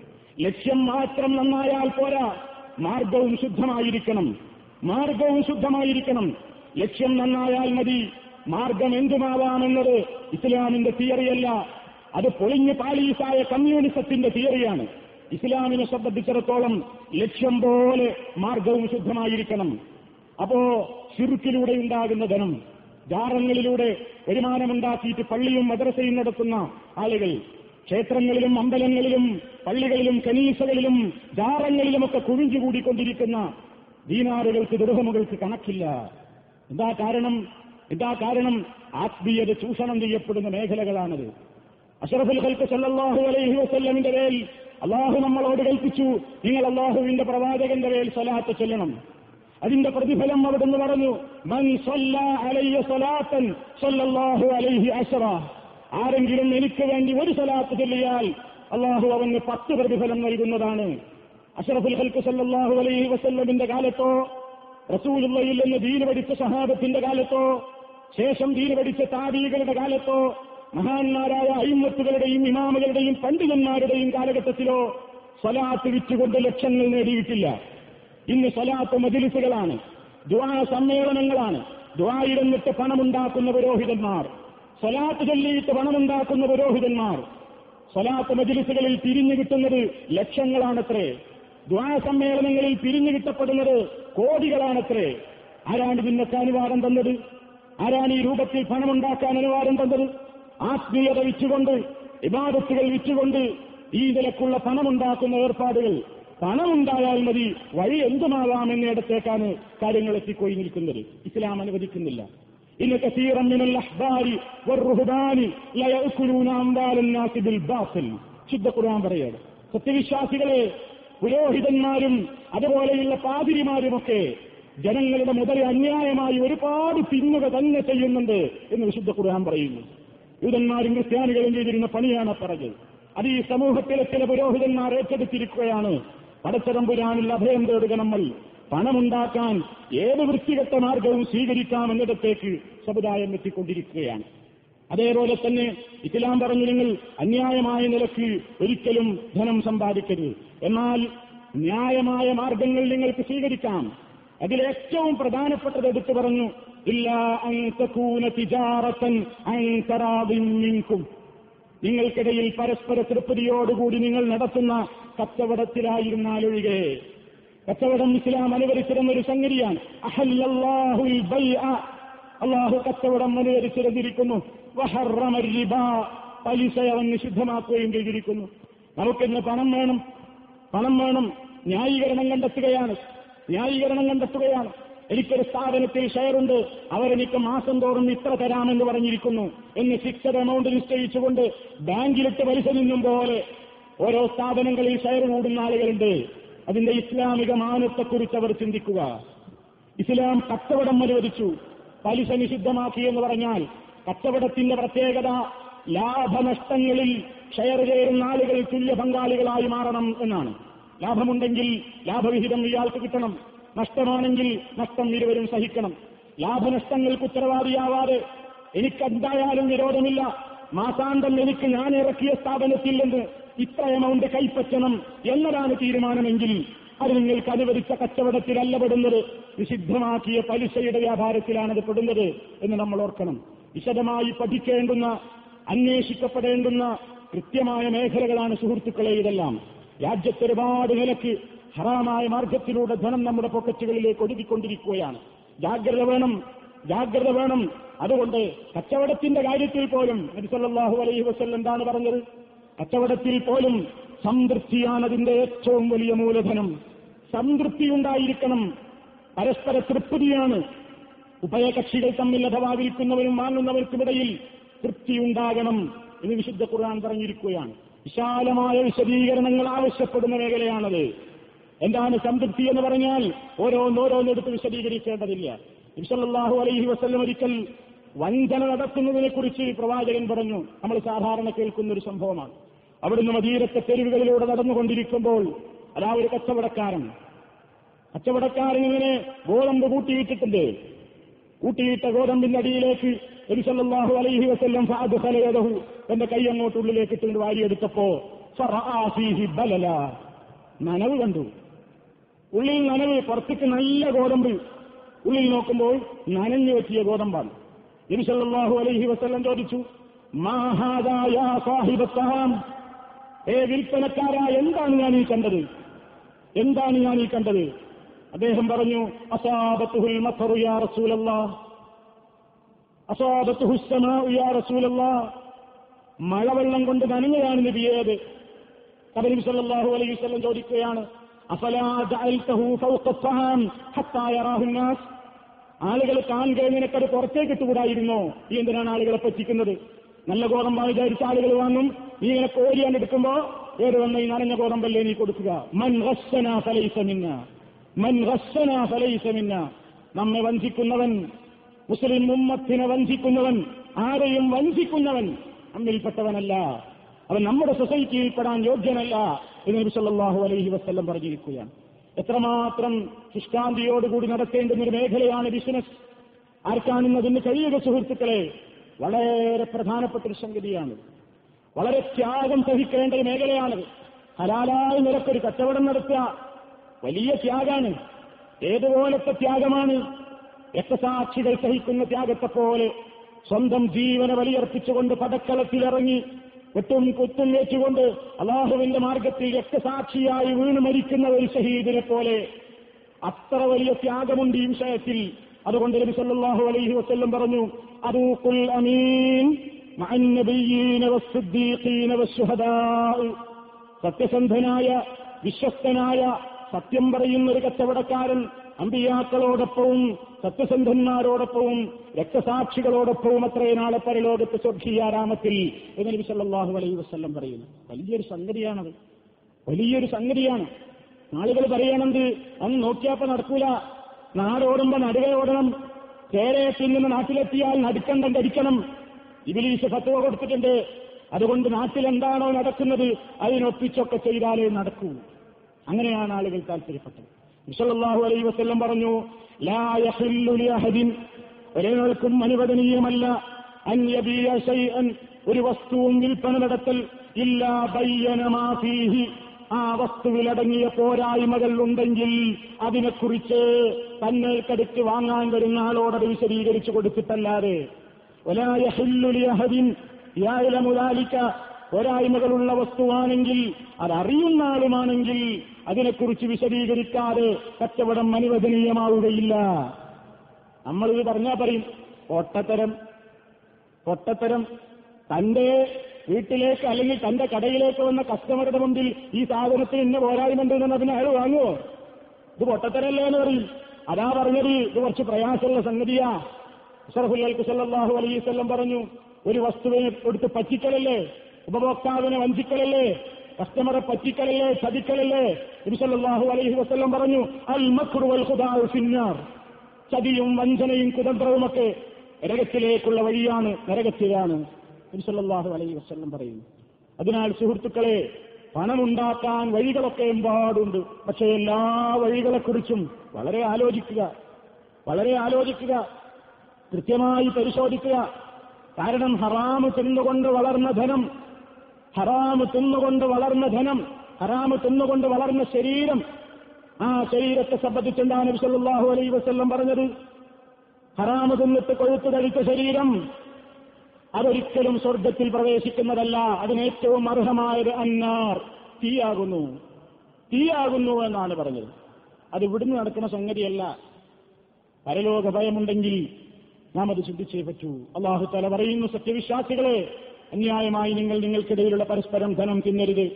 ലക്ഷ്യം മാത്രം നന്നായാൽ പോരാ. മാർഗവും ശുദ്ധമായിരിക്കണം. മാർഗവും ശുദ്ധമായിരിക്കണം. ലക്ഷ്യം നന്നായാൽ മതി. മാർഗം എന്തുമാവാമെന്നത് ഇസ്ലാമിന്റെ തിയറിയല്ല. അത് പൊളിഞ്ഞ് പാലീസായ കമ്മ്യൂണിസത്തിന്റെ തിയറിയാണ്. ഇസ്ലാമിനെ സംബന്ധിച്ചിടത്തോളം ലക്ഷ്യം പോലെ മാർഗവും ശുദ്ധമായിരിക്കണം. അപ്പോ ശിറുക്കിലൂടെ ഉണ്ടാകുന്ന ധനം ജാറങ്ങളിലൂടെ വരുമാനമുണ്ടാക്കിയിട്ട് പള്ളിയും മദ്രസയും നടത്തുന്ന ആളുകൾ ക്ഷേത്രങ്ങളിലും അമ്പലങ്ങളിലും പള്ളികളിലും കനീസകളിലും ജാറങ്ങളിലുമൊക്കെ കുഴിഞ്ഞുകൂടിക്കൊണ്ടിരിക്കുന്ന ദീനാറുകൾക്ക് ദുർഹമുകൾക്ക് കണക്കില്ല. എന്താ കാരണം? എന്താ കാരണം? ആത്മീയത ചൂഷണം ചെയ്യപ്പെടുന്ന മേഖലകളാണത്. അഷറഫുൽ ഖൽക്ക് സല്ലാഹു അലൈഹി വസ്ല്ലമിന്റെ മേൽ അള്ളാഹു നമ്മളോട് കൽപ്പിച്ചു. നിങ്ങൾ അള്ളാഹുവിന്റെ പ്രവാചകന്റെ മേൽ സ്വലാത്ത് ചൊല്ലണം. അതിന്റെ പ്രതിഫലം അവിടുന്ന് പറഞ്ഞു മൻ അലയ്യ സല്ലല്ലാഹു അലൈഹി അഷറ. ആരെങ്കിലും എനിക്ക് വേണ്ടി ഒരു സലാത്ത് ചൊല്ലിയാൽ അള്ളാഹു അവന് പത്ത് പ്രതിഫലം നൽകുന്നതാണ്. അഷറഫുൽ ഖൽക്ക് സല്ലല്ലാഹു അലൈഹി വസല്ലമിന്റെ കാലത്തോ റസൂലുള്ളയിൽ നിന്ന് ദീന് പഠിച്ച സഹാബത്തിന്റെ കാലത്തോ ശേഷം ദീന് പഠിച്ച താബീകളുടെ കാലത്തോ മഹാന്മാരായ അയിമത്തുകളുടെയും ഇമാമുകളുടെയും പണ്ഡിതന്മാരുടെയും കാലഘട്ടത്തിലോ സ്വലാത്ത് വിറ്റുകൊണ്ട് ലക്ഷങ്ങൾ നേടിയിട്ടില്ല. ഇന്ന് സ്വലാത്ത് മജിലിസുകളാണ് ദ്വാ സമ്മേളനങ്ങളാണ് ദ്വായിരുന്നിട്ട് പണമുണ്ടാക്കുന്ന പുരോഹിതന്മാർ സ്വലാത്ത് ചൊല്ലിയിട്ട് പണമുണ്ടാക്കുന്ന പുരോഹിതന്മാർ. സ്വലാത്ത് മജിലിസുകളിൽ പിരിഞ്ഞു കിട്ടുന്നത് ലക്ഷങ്ങളാണത്രേ. ദ്വാ സമ്മേളനങ്ങളിൽ പിരിഞ്ഞു കിട്ടപ്പെടുന്നത് കോടികളാണത്രേ. ആരാണ് പിന്നൊക്കെ അനുവാദം തന്നത്? ആരാണ് ഈ രൂപത്തിൽ പണമുണ്ടാക്കാൻ അനുവാദം തന്നത്? ആത്മീയത വിറ്റുകൊണ്ട് ഇബാദത്തുകൾ വിറ്റുകൊണ്ട് ഈ നിലക്കുള്ള പണമുണ്ടാക്കുന്ന ഏർപ്പാടുകൾ. പണമുണ്ടായാൽ മതി വഴി എന്തുമാവാം എന്നിടത്തേക്കാണ് കാര്യങ്ങൾ എത്തിക്കൊയി നിൽക്കുന്നത്. ഇസ്ലാം അനുവദിക്കുന്നില്ല. ഖുർആൻ പറയാണ്. സത്യവിശ്വാസികളെ പുരോഹിതന്മാരും അതുപോലെയുള്ള പാതിരിമാരുമൊക്കെ ജനങ്ങളുടെ മുതൽ അന്യായമായി ഒരുപാട് തിന്നുക തന്നെ ചെയ്യുന്നുണ്ട് എന്ന് വിശുദ്ധ ഖുർആൻ പറയുന്നു. യൂതന്മാരും ക്രിസ്ത്യാനികളും ചെയ്തിരുന്ന പണിയാണ് പറഞ്ഞത് അത് ഈ സമൂഹത്തിലെ ചില പുരോഹിതന്മാർ ഏറ്റെടുത്തിരിക്കുകയാണ്. പടച്ചതമ്പുരാനിൽ അഭയം തേടുക നമ്മൾ പണമുണ്ടാക്കാൻ ഏത് വൃത്തികെട്ട മാർഗവും സ്വീകരിക്കാമെന്നിടത്തേക്ക് സമുദായം എത്തിക്കൊണ്ടിരിക്കുകയാണ്. അതേപോലെ തന്നെ ഇസ്ലാം പറഞ്ഞു നിങ്ങൾ അന്യായമായ നിലയ്ക്ക് ഒരിക്കലും ധനം സമ്പാദിക്കരുത്. എന്നാൽ ന്യായമായ മാർഗങ്ങൾ നിങ്ങൾക്ക് സ്വീകരിക്കാം. അതിലേറ്റവും പ്രധാനപ്പെട്ടത് എടുത്തു പറഞ്ഞു നിങ്ങൾക്കിടയിൽ പരസ്പര തൃപ്തിയോടുകൂടി നിങ്ങൾ നടത്തുന്ന കച്ചവടത്തിലായിരുന്നാലൊഴികെ. കച്ചവടം ഇസ്ലാം അനുവദിച്ചിരുന്ന ഒരു സംഗതിയാണ്. അള്ളാഹു കച്ചവടം അനുവദിച്ചിരുന്നിരിക്കുന്നു പലിശ അവൻ നിഷിദ്ധമാക്കുകയും ചെയ്തിരിക്കുന്നു. നമുക്കിന്ന് പണം വേണം. പണം വേണം. ന്യായീകരണം കണ്ടെത്തുകയാണ്. ന്യായീകരണം കണ്ടെത്തുകയാണ്. എനിക്കൊരു സ്ഥാപനത്തിൽ ഷെയറുണ്ട്. അവരെനിക്ക് മാസം തോറും ഇത്ര തരാമെന്ന് പറഞ്ഞിരിക്കുന്നു. എന്ന് ഫിക്സഡ് എമൗണ്ട് നിശ്ചയിച്ചുകൊണ്ട് ബാങ്കിലിട്ട് പലിശ നിന്നും പോലെ ഓരോ സ്ഥാപനങ്ങളിൽ ഷെയർ കൂടുന്ന ആളുകളുണ്ട്. അതിന്റെ ഇസ്ലാമിക മാനത്തെക്കുറിച്ച് അവർ ചിന്തിക്കുക. ഇസ്ലാം കച്ചവടം അനുവദിച്ചു. പലിശ നിഷിദ്ധമാക്കി എന്ന് പറഞ്ഞാൽ കച്ചവടത്തിന്റെ പ്രത്യേകത ലാഭനഷ്ടങ്ങളിൽ ഷെയർ ചേരുന്ന ആളുകൾ തുല്യ പങ്കാളികളായി മാറണം എന്നാണ്. ലാഭമുണ്ടെങ്കിൽ ലാഭവിഹിതം ഇയാൾക്ക് കിട്ടണം. നഷ്ടമാണെങ്കിൽ നഷ്ടം ഇരുവരും സഹിക്കണം. ലാഭനഷ്ടങ്ങൾക്ക് ഉത്തരവാദിയാവാതെ എനിക്കെന്തായാലും വിരോധമില്ല. മാസാന്തം എനിക്ക് ഞാൻ ഇറക്കിയ സ്ഥാപനത്തിൽ നിന്ന് ഇത്ര എമൗണ്ട് കൈപ്പറ്റണം എന്നതാണ് തീരുമാനമെങ്കിൽ അത് നിങ്ങൾക്ക് അനുവദിച്ച കച്ചവടത്തിലല്ല പെടുന്നത്. നിഷിദ്ധമാക്കിയ പലിശയുടെ വ്യാപാരത്തിലാണത് പെടുന്നത് എന്ന് നമ്മൾ ഓർക്കണം. വിശദമായി പഠിക്കേണ്ടുന്ന അന്വേഷിക്കപ്പെടേണ്ടുന്ന കൃത്യമായ മേഖലകളാണ് സുഹൃത്തുക്കളെ ഇതെല്ലാം. രാജ്യത്ത് ഒരുപാട് നിലയ്ക്ക് ഹറാമായ മാർഗത്തിലൂടെ ധനം നമ്മുടെ പോക്കറ്റുകളിലേക്ക് ഒഴുകിക്കൊണ്ടിരിക്കുകയാണ്. ജാഗ്രത വേണം ജാഗ്രത വേണം. അതുകൊണ്ട് കച്ചവടത്തിന്റെ കാര്യത്തിൽ പോലും നബിസല്ലാഹു അലൈഹി വസ്ല്ലം എന്താണ് പറഞ്ഞത്? കച്ചവടത്തിൽ പോലും സംതൃപ്തിയാണ് അതിന്റെ ഏറ്റവും വലിയ മൂലധനം. സംതൃപ്തി ഉണ്ടായിരിക്കണം. പരസ്പര തൃപ്തിയാണ്. ഉഭയകക്ഷികൾ തമ്മിൽ അഥവാ വിൽക്കുന്നവരും വാങ്ങുന്നവർക്കുമിടയിൽ തൃപ്തിയുണ്ടാകണം എന്ന് വിശുദ്ധ ഖുർആൻ പറഞ്ഞിരിക്കുകയാണ്. വിശാലമായ വിശദീകരണങ്ങൾ ആവശ്യപ്പെടുന്ന മേഖലയാണത്. എന്താണ് സംതൃപ്തി എന്ന് പറഞ്ഞാൽ ഓരോന്നോരോന്നെടുത്ത് വിശദീകരിക്കേണ്ടതില്ല. ഇൻഷല്ലാഹു അലൈഹി വസ്ലം ഒരിക്കൽ വഞ്ചന നടത്തുന്നതിനെ കുറിച്ച് പ്രവാചകൻ പറഞ്ഞു. നമ്മൾ സാധാരണ കേൾക്കുന്ന ഒരു സംഭവമാണ്. അവിടുന്ന് മദീരത്തെ തെരുവുകളിലൂടെ നടന്നുകൊണ്ടിരിക്കുമ്പോൾ അതാ ഒരു കച്ചവടക്കാരൻ. കച്ചവടക്കാരൻ ഇങ്ങനെ ഗോതമ്പ് കൂട്ടിയിട്ടിട്ടുണ്ട്. കൂട്ടിയിട്ട ഗോതമ്പിന്റെ അടിയിലേക്ക് എരിസല്ലാഹു അലൈഹി വസ്ല്ലം ഫാദ് ഫലയതഹു തന്റെ കൈ അങ്ങോട്ടുള്ളിലേക്ക് ഇട്ടുകൊണ്ട് വാരിയെടുത്തപ്പോ നനവ് കണ്ടു. ഉള്ളിൽ നനവ് പുറത്തേക്ക് നല്ല ഗോതമ്പ്. ഉള്ളിൽ നോക്കുമ്പോൾ നനഞ്ഞു വെച്ചിയ ഗോതമ്പാണ്. ഇരിസല്ലാഹു അലൈഹി വസ്ല്ലം ചോദിച്ചു ഏ വിൽപ്പനക്കാരാ എന്താണ് ഞാൻ ഈ കണ്ടത്? എന്താണ് ഞാൻ ഈ കണ്ടത്? അദ്ദേഹം പറഞ്ഞു യാ മഴവെള്ളം കൊണ്ട് നനഞ്ഞതാണ് നബിയേത് കബരി സല്ലല്ലാഹു അലൈഹി വസല്ലം ചോദിക്കുകയാണ് ആളുകൾ കാണുക നിനക്കത് പുറത്തേക്ക് ഇട്ടുകൂടായിരുന്നോ. ഈ എന്തിനാണ് ആളുകളെ പറ്റിക്കുന്നത്? നല്ല ഗോതമ്പ് വിചാരിച്ച ആളുകൾ വാങ്ങും. നീ ഇങ്ങനെ കോരിയാൻ എടുക്കുമ്പോ ഏത് വന്ന ഈ നനഞ്ഞ ഗോതമ്പല്ലേ നീ കൊടുക്കുക? മൻ ഹസ്സന ഫലൈസമിന്ന മൻ ഹസ്സന ഫലൈസമിന്ന നമ്മെ വഞ്ചിക്കുന്നവൻ മുസ്ലിം ഉമ്മത്തിനെ വഞ്ചിക്കുന്നവൻ ആരെയും വഞ്ചിക്കുന്നവൻ നമ്മിൽപ്പെട്ടവനല്ല. അവൻ നമ്മുടെ സൊസൈറ്റിയിൽ പെടാൻ യോഗ്യനല്ല. എന്ന് അലൈഹി വസ്ല്ലം പറഞ്ഞിരിക്കുകയാണ്. എത്രമാത്രം ശുഷ്കാന്തിയോടുകൂടി നടത്തേണ്ടുന്ന ഒരു മേഖലയാണ് ബിസിനസ് ആർക്കാണെന്ന് അതിന് കഴിയുക സുഹൃത്തുക്കളെ? വളരെ പ്രധാനപ്പെട്ട ഒരു സംഗതിയാണ്. വളരെ ത്യാഗം സഹിക്കേണ്ട ഒരു മേഖലയാണത്. ഹലാലായ നിരക്കൊരു കച്ചവടം നടത്തുക വലിയ ത്യാഗാണ്. ഏതുപോലത്തെ ത്യാഗമാണ്? രക്തസാക്ഷികൾ സഹിക്കുന്ന ത്യാഗത്തെ പോലെ സ്വന്തം ജീവനെ വലിയർപ്പിച്ചുകൊണ്ട് പടക്കളത്തിലിറങ്ങി വെട്ടും കുത്തും ഏറ്റുകൊണ്ട് അള്ളാഹുവിന്റെ മാർഗത്തിൽ രക്തസാക്ഷിയായി വീണ് മരിക്കുന്ന ഒരു ഷഹീദിനെ പോലെ അത്ര വലിയ ത്യാഗമുണ്ട് ഈ വിഷയത്തിൽ. അതുകൊണ്ട് നബി സല്ലാഹു അലൈഹി വസ്ല്ലം പറഞ്ഞു അറൂഖുൽ അമീൻ സത്യസന്ധനായ വിശ്വസ്തനായ സത്യം പറയുന്ന ഒരു കച്ചവടക്കാരൻ അമ്പിയാക്കളോടൊപ്പവും സത്യസന്ധന്മാരോടൊപ്പവും രക്തസാക്ഷികളോടൊപ്പവും അത്രയും നാളെ പരലോകത്ത് സ്വർഗീയാരാമത്തിൽ എന്ന് നബി സല്ലാഹു അലൈഹി വസല്ലം പറയുന്നു. വലിയൊരു സംഗതിയാണത്. വലിയൊരു സംഗതിയാണ്. ആളുകൾ പറയണത് അന്ന് നോക്കിയാപ്പ നടക്കൂല. നാടോടുമ്പോ നടുവേ ഓടണം. കേരളത്തിൽ നിന്ന് നാട്ടിലെത്തിയാൽ നടുക്കണ്ടം ധരിക്കണം. ഇബിലീസ് ഫത്തുവ കൊടുത്തിട്ടുണ്ട്. അതുകൊണ്ട് നാട്ടിൽ എന്താണോ നടക്കുന്നത് അതിനൊപ്പിച്ചൊക്കെ ചെയ്താലേ നടക്കൂ. അങ്ങനെയാണ് ആളുകൾ താല്പര്യപ്പെട്ടത്. വിസലല്ലാഹു അലൈ വസ്ല്ലം പറഞ്ഞു ഒരാൾക്കും അനുവദനീയമല്ല. ഒരു വസ്തുവും വിൽപ്പന നടത്തൽ ഇല്ലാ ബയ്യന മാ ഫീഹി. ആ വസ്തുവിലടങ്ങിയ പോരായ്മകൾ ഉണ്ടെങ്കിൽ അതിനെക്കുറിച്ച് തന്നെ കടുത്ത് വാങ്ങാൻ വരുന്ന ആളോടത് വിശദീകരിച്ചു കൊടുത്തിട്ടല്ലാതെ. ഒരായ്മകളുള്ള വസ്തുവാണെങ്കിൽ അത് അറിയുന്ന ആളുമാണെങ്കിൽ അതിനെക്കുറിച്ച് വിശദീകരിക്കാതെ കച്ചവടം അനുവദനീയമാവുകയില്ല നമ്മളിത് പറഞ്ഞാൽ പറയും പൊട്ടത്തരം പൊട്ടത്തരം തന്റെ വീട്ടിലേക്ക് അല്ലെങ്കിൽ തന്റെ കടയിലേക്ക് വന്ന കസ്റ്റമറുടെ മുമ്പിൽ ഈ സാധനത്തിന് ഇന്ന പോരായ്മയുണ്ട് എന്ന് അതിനെ അയാൾ വാങ്ങുമോ ഇത് പൊട്ടത്തരല്ലേ എന്ന് പറയും. അതാ പറഞ്ഞത്. ഇത് കുറച്ച് പ്രയാസമുള്ള സംഗതിയാ. അഷറഫുല്ലി സല്ലാഹു അലൈസ് പറഞ്ഞു ഒരു വസ്തുവിനെ എടുത്ത് പറ്റിക്കലല്ലേ? ഉപഭോക്താവിനെ വഞ്ചിക്കലല്ലേ? കസ്റ്റമറെ പറ്റിക്കലല്ലേ ചതിക്കലല്ലേ? ഇബ്സല്ലാഹു അലൈഹി വസ്ല്ലം പറഞ്ഞു അൽ മക്രു വൽ ചതിയും വഞ്ചനയും കുതന്ത്രവുമൊക്കെ നരകത്തിലേക്കുള്ള വഴിയാണ് നരകത്തിലാണ്. ഇബ്സല്ലാഹു അലൈഹി വസ്ല്ലം പറയുന്നു. അതിനാൽ സുഹൃത്തുക്കളെ പണമുണ്ടാക്കാൻ വഴികളൊക്കെ എമ്പാടുണ്ട്. പക്ഷേ എല്ലാ വഴികളെക്കുറിച്ചും വളരെ ആലോചിക്കുക. വളരെ ആലോചിക്കുക. കൃത്യമായി പരിശോധിക്കുക. കാരണം ഹറാമ് തിന്നുകൊണ്ട് വളർന്ന ധനം ഹറാമ് തിന്നുകൊണ്ട് വളർന്ന ധനം ഹറാമ് തിന്നുകൊണ്ട് വളർന്ന ശരീരം. ആ ശരീരത്തെ സംബന്ധിച്ചെന്താണ് നബിസല്ലാഹു അലൈ വസ്ല്ലം പറഞ്ഞത്. ഹറാമ് തിന്നിട്ട് കൊഴുത്തു കഴിച്ച ശരീരം അതൊരിക്കലും സ്വർഗത്തിൽ പ്രവേശിക്കുന്നതല്ല. അതിനേറ്റവും അർഹമായത് അന്നാർ. തീയാകുന്നു. തീയാകുന്നു എന്നാണ് പറഞ്ഞത്. അത് ഇവിടുന്ന് നടക്കുന്ന സംഗതിയല്ല. പരലോക ഭയമുണ്ടെങ്കിൽ നാം അത് ചിന്തിച്ചേ പറ്റൂ. അള്ളാഹു തല പറയുന്നു സത്യവിശ്വാസികളെ അന്യായമായി നിങ്ങൾ നിങ്ങൾക്കിടയിലുള്ള പരസ്പരം ധനം തിന്നരുത്.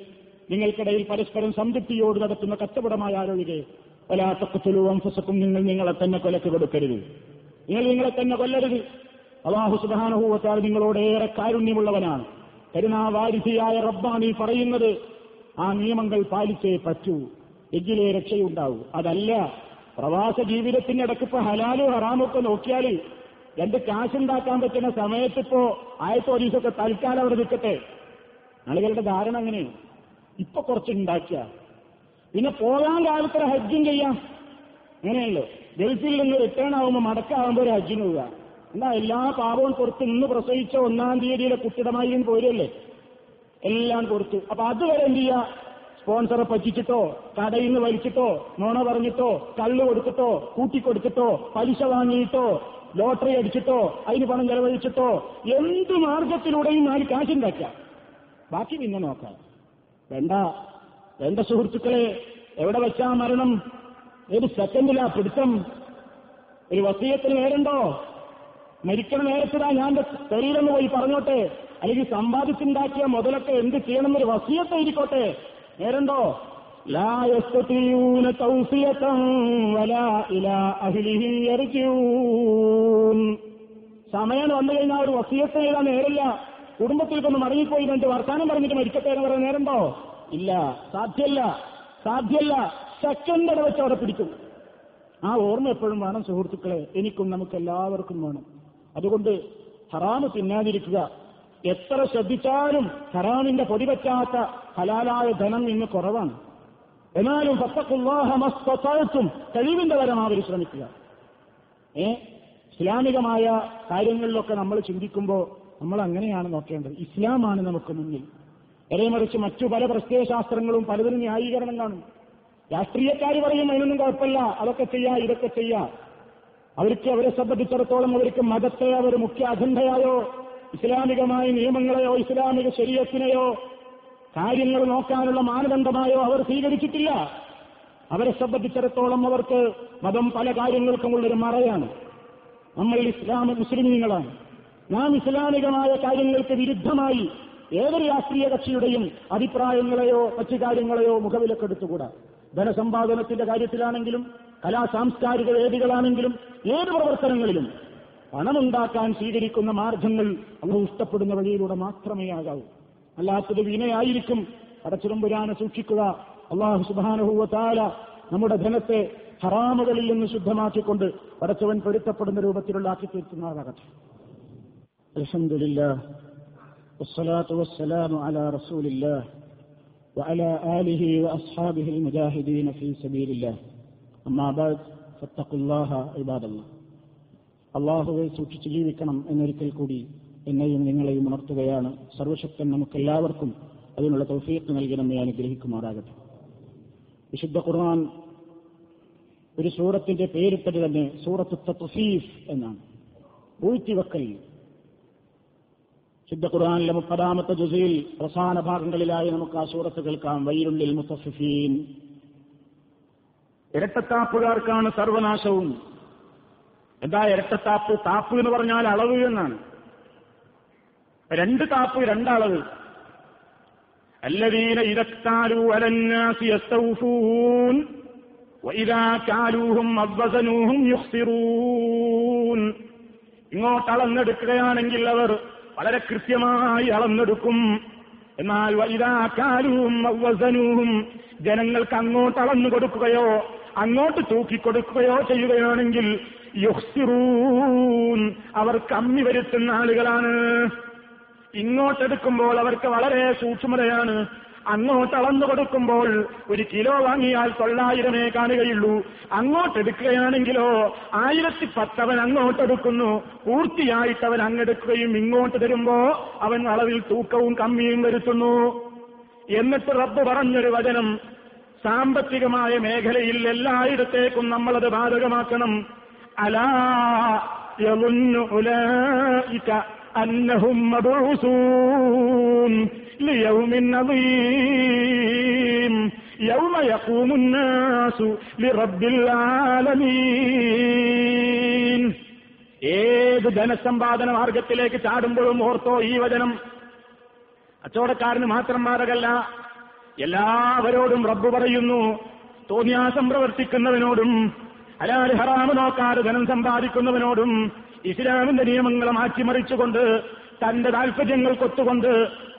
നിങ്ങൾക്കിടയിൽ പരസ്പരം സംതൃപ്തിയോട് നടത്തുന്ന കച്ചവടമായ ആരോഗ്യ പലാത്തക്കത്തിലൂ അംഫസക്കും നിങ്ങൾ നിങ്ങളെ തന്നെ കൊലക്ക് കൊടുക്കരുത്. നിങ്ങൾ നിങ്ങളെ തന്നെ കൊല്ലരുത്. അള്ളാഹു സുധാനുഭൂവത്താൽ നിങ്ങളോട് ഏറെ കാരുണ്യമുള്ളവനാണ്. കരുണാവാരിധിയായ റബ്ബാണ് ഈ പറയുന്നത്. ആ നിയമങ്ങൾ പാലിച്ചേ പറ്റൂ. എങ്കിലേ രക്ഷയുണ്ടാവൂ. അതല്ല പ്രവാസ ജീവിതത്തിന്റെ ഇടയ്ക്കിപ്പോ ഹലാലും ഹറാമൊക്കെ നോക്കിയാൽ രണ്ട് ഉണ്ടാക്കാൻ പറ്റുന്ന സമയത്ത് ഇപ്പോ ആയത്തെ ഒരീസൊക്കെ തൽക്കാലം അവിടെ നിൽക്കട്ടെ. ആളുകളുടെ ധാരണ അങ്ങനെയാണ്. ഇപ്പൊ കുറച്ച് ഉണ്ടാക്കിയ. പിന്നെ പോകാൻ കാലത്തൊരു ഹജ്ജും ചെയ്യാം. അങ്ങനെയല്ലോ ഗൾഫിൽ നിന്ന് റിട്ടേൺ ആവുമ്പോൾ മടക്കാവുമ്പോൾ ഒരു ഹജ്ജിന് പോവുക. എന്നാ എല്ലാ പാപവും കൊടുത്ത് ഇന്ന് പ്രസവിച്ച ഒന്നാം തീയതിയിലെ കുട്ടിടമായി പോരല്ലേ എല്ലാം കൊടുത്തു. അപ്പൊ അതുവരെ എന്ത് ചെയ്യുക സ്പോൺസറെ പറ്റിച്ചിട്ടോ കടയിൽ നിന്ന് വലിച്ചിട്ടോ നോണ പറഞ്ഞിട്ടോ കള്ള് കൊടുത്തിട്ടോ കൂട്ടിക്കൊടുത്തിട്ടോ പലിശ വാങ്ങിയിട്ടോ ലോട്ടറി അടിച്ചിട്ടോ അതിന് പണം ചെലവഴിച്ചിട്ടോ എന്ത് മാർഗത്തിലൂടെയും നാല് കാശുണ്ടാക്കാം ബാക്കി പിന്നെ നോക്കാം. വേണ്ട വേണ്ട സുഹൃത്തുക്കളെ എവിടെ വെച്ചാ മരണം? ഒരു സെക്കൻഡിലാ പിടുത്തം? ഒരു വസീയത്തിന് നേരുണ്ടോ? മരിക്കണ നേരത്തിലാ ഞാൻ ശരീരം പോയി പറഞ്ഞോട്ടെ? അല്ലെങ്കിൽ സമ്പാദിച്ചുണ്ടാക്കിയ മുതലൊക്കെ എന്ത് ചെയ്യണമെന്നൊരു വസീയത്തെ ഇരിക്കോട്ടെ നേരണ്ടോ സമയം വന്നു കഴിഞ്ഞാൽ ഒരു വസീയത്ത് എഴുതാൻ നേരില്ല. കുടുംബത്തിൽക്കൊന്ന് മടങ്ങിപ്പോയി രണ്ട് വർത്താനം പറഞ്ഞിട്ട് മരിക്കട്ടെ എന്ന് പറയാൻ നേരണ്ടോ ഇല്ല സാധ്യല്ല സാധ്യല്ല. സെക്കൻഡ് വെച്ച് അവിടെ പിടിക്കും. ആ ഓർമ്മ എപ്പോഴും വേണം സുഹൃത്തുക്കളെ. എനിക്കും നമുക്ക് എല്ലാവർക്കും വേണം. അതുകൊണ്ട് ഹറാമ് തിന്നാതിരിക്കുക. എത്ര ശ്രദ്ധിച്ചാലും ഹറാമിന്റെ പൊടി പറ്റാത്ത ഹലാലായ ധനം ഇന്ന് കുറവാണ്. എന്നാലും പത്തക്കുള്ളാഹമസ്വത്തും കഴിവിന്റെ പരമാവധി ശ്രമിക്കുക. ഏ? ഇസ്ലാമികമായ കാര്യങ്ങളിലൊക്കെ നമ്മൾ ചിന്തിക്കുമ്പോൾ നമ്മൾ അങ്ങനെയാണ് നോക്കേണ്ടത്. ഇസ്ലാമാണ് നമുക്ക് മുന്നിൽ. മറിച്ച് മറ്റു പല പ്രത്യയശാസ്ത്രങ്ങളും പലതിനും ന്യായീകരണം കാണും. രാഷ്ട്രീയക്കാർ പറയും അതിനൊന്നും കുഴപ്പമില്ല അതൊക്കെ ചെയ്യാ ഇതൊക്കെ ചെയ്യാ. അവർക്ക് അവരെ സംബന്ധിച്ചിടത്തോളം അവർക്ക് മതത്തെ അവർ മുഖ്യ അജണ്ടയായോ ഇസ്ലാമികമായ നിയമങ്ങളെയോ ഇസ്ലാമിക ശരീരത്തിനെയോ കാര്യങ്ങൾ നോക്കാനുള്ള മാനദണ്ഡമായോ അവർ സ്വീകരിച്ചിട്ടില്ല. അവരെ സംബന്ധിച്ചിടത്തോളം അവർക്ക് മതം പല കാര്യങ്ങൾക്കുമുള്ളൊരു മറയാണ്. നമ്മൾ ഇസ്ലാം മുസ്ലിമീങ്ങളാണ്. നാം ഇസ്ലാമികമായ കാര്യങ്ങൾക്ക് വിരുദ്ധമായി ഏതൊരു രാഷ്ട്രീയ കക്ഷിയുടെയും അഭിപ്രായങ്ങളെയോ മറ്റു കാര്യങ്ങളെയോ മുഖവിലക്കെടുത്തുകൂടാ ധനസമ്പാദനത്തിന്റെ കാര്യത്തിലാണെങ്കിലും കലാ സാംസ്കാരിക വേദികളാണെങ്കിലും ഏത് പ്രവർത്തനങ്ങളിലും പണമുണ്ടാക്കാൻ സ്വീകരിക്കുന്ന മാർഗങ്ങൾ അവർ ഇഷ്ടപ്പെടുന്ന വഴിയിലൂടെ മാത്രമേ ആകാവൂ അല്ലാത്തത് വിനയായിരിക്കും അടച്ചിടമ്പുരാനെ സൂക്ഷിക്കുക അള്ളാഹു സുബാനുഭൂവത്താല നമ്മുടെ ധനത്തെ ഹറാമുകളിൽ നിന്ന് ശുദ്ധമാക്കിക്കൊണ്ട് പടച്ചവൻ പൊരുത്തപ്പെടുന്ന രൂപത്തിലുള്ള ആക്കി തീർക്കുന്നതാകട്ടെ അലഹമില്ല والصلاة والسلام على رسول الله وعلى آله وأصحابه المجاهدين في سبيل الله أما بعد فاتقوا الله عباد الله അള്ളാഹുവെ സൂക്ഷിച്ചു ജീവിക്കണം എന്നൊരിക്കൽ കൂടി എന്നെയും നിങ്ങളെയും ഉണർത്തുകയാണ്. സർവശക്തൻ നമുക്കെല്ലാവർക്കും അതിനുള്ള തൗഫീഖ് നൽകി നമ്മെ അനുഗ്രഹിക്കുമാറാകട്ടെ. വിശുദ്ധ ഖുർആൻ ഒരു സൂറത്തിന്റെ പേരിട്ടത് തന്നെ സൂറത്ത് തഫീഫ് എന്നാണ്. പൂഴ്ത്തിവെക്കൽ. ശുദ്ധ ഖുർആാനിലെ മുപ്പതാമത്തെ ജുസയിൽ അവസാന ഭാഗങ്ങളിലായി നമുക്ക് ആ സൂറത്ത് കേൾക്കാം. വൈരുള്ളിൽ മുത്തഫീൻ ഇരട്ടത്താപ്പുകാർക്കാണ് സർവനാശവും. എന്താ ഇരട്ടത്താപ്പ് താപ്പ് എന്ന് പറഞ്ഞാൽ അളവ് എന്നാണ് രണ്ട് താപ്പ് രണ്ടളവ് الذين إذا اكتالوا على الناس يستوفون وإذا كالوهم أوزنوهم يخسرون ഇങ്ങോട്ട് അളന്നെടുക്കുകയാണെങ്കിൽ അവർ വളരെ കൃത്യമായി അളന്നെടുക്കും എന്നാൽ വൈതാക്കാലും അവസനവും ജനങ്ങൾക്ക് അങ്ങോട്ട് അളന്നു കൊടുക്കുകയോ അങ്ങോട്ട് തൂക്കിക്കൊടുക്കുകയോ ചെയ്യുകയാണെങ്കിൽ അവർ കമ്മി വരുത്തുന്ന ആളുകളാണ്. ഇങ്ങോട്ടെടുക്കുമ്പോൾ അവർക്ക് വളരെ സൂക്ഷ്മതയാണ്. അങ്ങോട്ട് അളന്നു കൊടുക്കുമ്പോൾ ഒരു കിലോ വാങ്ങിയാൽ തൊള്ളായിരമേ കാണുകയുള്ളൂ. അങ്ങോട്ടെടുക്കുകയാണെങ്കിലോ ആയിരത്തി പത്തവൻ അങ്ങോട്ടെടുക്കുന്നു. പൂർത്തിയായിട്ട് അവൻ അങ്ങെടുക്കുകയും ഇങ്ങോട്ട് തരുമ്പോ അവൻ അളവിൽ തൂക്കവും കമ്മിയും വരുത്തുന്നു. എന്നിട്ട് റബ്ബ് പറഞ്ഞൊരു വചനം സാമ്പത്തികമായ മേഖലയിൽ എല്ലായിടത്തേക്കും നമ്മളത് ബാധകമാക്കണം. അലാ يوم يقوم الناس لرب العالمين ഏത് ധനസമ്പാദന മാർഗത്തിലേക്ക് ചാടുമ്പോഴും ഓർത്തോ ഈ വചനം. കച്ചവടക്കാരന് മാത്രം മാറകല്ല എല്ലാവരോടും റബ്ബ് പറയുന്നു തോന്നിയാസം പ്രവർത്തിക്കുന്നവനോടും ഹലാൽ ഹറാമ് നോക്കാതെ ധനം സമ്പാദിക്കുന്നവനോടും ഇസ്ലാമിന്റെ നിയമങ്ങളെ മാറ്റിമറിച്ചുകൊണ്ട് തന്റെ താൽപര്യങ്ങൾ കൊത്തുകൊണ്ട്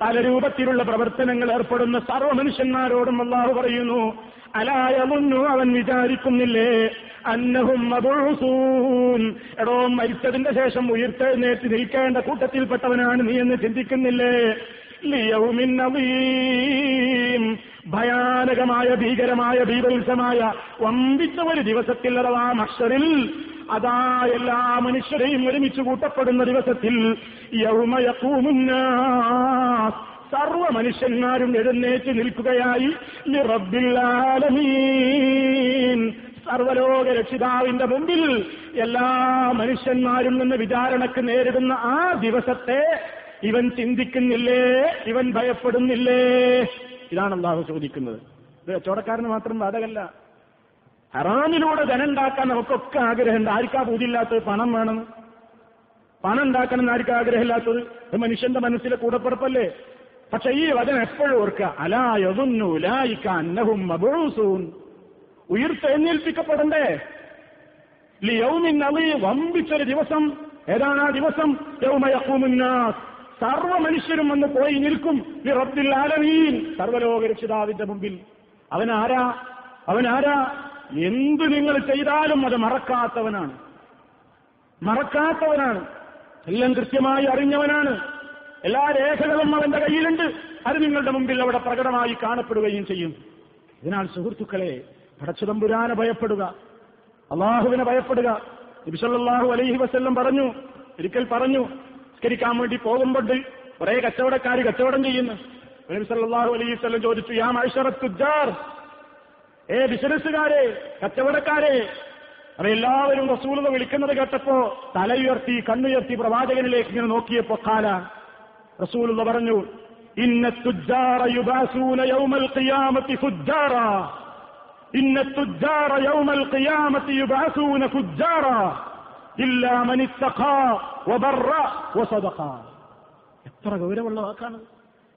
പല രൂപത്തിലുള്ള പ്രവർത്തനങ്ങൾ ഏർപ്പെടുന്ന സർവ മനുഷ്യന്മാരോടും അള്ളാഹു പറയുന്നു അലായമുന്നു അവൻ വിചാരിക്കുന്നില്ലേ? അന്നഹും എടോ മരിച്ചതിന്റെ ശേഷം ഉയർത്തെഴുന്നേറ്റ് നിൽക്കേണ്ട കൂട്ടത്തിൽപ്പെട്ടവനാണ് നീ എന്ന് ചിന്തിക്കുന്നില്ലേ? ഭയാനകമായ ഭീകരമായ ഭീപത്സമായ വമ്പിച്ച ഒരു ദിവസത്തിൽ അഥവാ മഷറിൽ അതാ എല്ലാ മനുഷ്യരെയും ഒരുമിച്ച് കൂട്ടപ്പെടുന്ന ദിവസത്തിൽ യൗമയക്കൂമുന്ന സർവ മനുഷ്യന്മാരും എഴുന്നേറ്റ് നിൽക്കുകയായി റബ്ബില്ലാലമീൻ സർവലോക രക്ഷിതാവിന്റെ മുമ്പിൽ എല്ലാ മനുഷ്യന്മാരും നിന്ന് വിചാരണക്ക് നേരിടുന്ന ആ ദിവസത്തെ ഇവൻ ചിന്തിക്കുന്നില്ലേ ഇവൻ ഭയപ്പെടുന്നില്ലേ? ഇതാണ് അള്ളാഹു ചോദിക്കുന്നത്. ഇത് കച്ചവടക്കാരന് മാത്രം ബാധകല്ല ഹറാമിലൂടെ ധനുണ്ടാക്കാൻ നമുക്കൊക്കെ ആഗ്രഹമുണ്ട്. ആർക്കാ പൂതിയില്ലാത്തത് പണം വേണം? പണം ഉണ്ടാക്കണം എന്ന് ആർക്കും ആഗ്രഹമില്ലാത്തത്? ഇത് മനുഷ്യന്റെ മനസ്സിലെ കൂടപ്പുറപ്പല്ലേ? പക്ഷെ ഈ വചനം എപ്പോഴും ഓർക്കുക. അലായൊതുന്നു ലായിക്ക അന്നഹും മബൂസൂൻ. ഉയർത്തെഴുന്നേൽപ്പിക്കപ്പെടണ്ടേ? ലിയൗമിൻ അലി വമ്പിച്ചൊരു ദിവസം. ഏതാണ് ആ ദിവസം? യൗമയക്കൂമുന്നാസ് സർവ മനുഷ്യരും വന്ന് പോയി നിൽക്കും. റബ്ബിൽ ആലമീൻ. സർവലോക രക്ഷിതാവിന്റെ മുമ്പിൽ. അവനാരാ? അവനാരാ? എന്തു നിങ്ങൾ ചെയ്താലും അത് മറക്കാത്തവനാണ്. മറക്കാത്തവനാണ്. എല്ലാം കൃത്യമായി അറിഞ്ഞവനാണ്. എല്ലാ രേഖകളും അവന്റെ കയ്യിലുണ്ട്. അത് നിങ്ങളുടെ മുമ്പിൽ അവിടെ പ്രകടമായി കാണപ്പെടുകയും ചെയ്യും. അതിനാൽ സുഹൃത്തുക്കളെ പടച്ചുതമ്പുരാനെ ഭയപ്പെടുക. അള്ളാഹുവിനെ ഭയപ്പെടുക. നബിസല്ലാഹു അലൈഹി വസ്ല്ലം പറഞ്ഞു ഒരിക്കൽ പറഞ്ഞു സ്കരിക്കാൻ വേണ്ടി പോകുമ്പോൾ കുറെ കച്ചവടക്കാർ കച്ചവടം ചെയ്യുന്നു. നബി അലൈഹി വസല്ലം ചോദിച്ചു യാ മൈഷറത്തുജാർ ഏ ബിസിനസ്സുകാരെ കച്ചവടക്കാരെ? അവ എല്ലാവരും റസൂലത വിളിക്കുന്നത് കേട്ടപ്പോ തലയുയർത്തി കണ്ണുയർത്തി പ്രവാചകനിലേക്ക് ഇങ്ങനെ നോക്കിയപ്പോ കാല റസൂലത പറഞ്ഞു ഇന്ന തുജാറ യുബാസൂന യൗമൽ ഖിയാമത്തി ഫുജ്ജാറ ഇന്ന തുജാറ യൗമൽ ഖിയാമത്തി യുബാസൂന ഫുജ്ജാറ. എത്ര ഗൗരവമുള്ള വാക്കാണ്.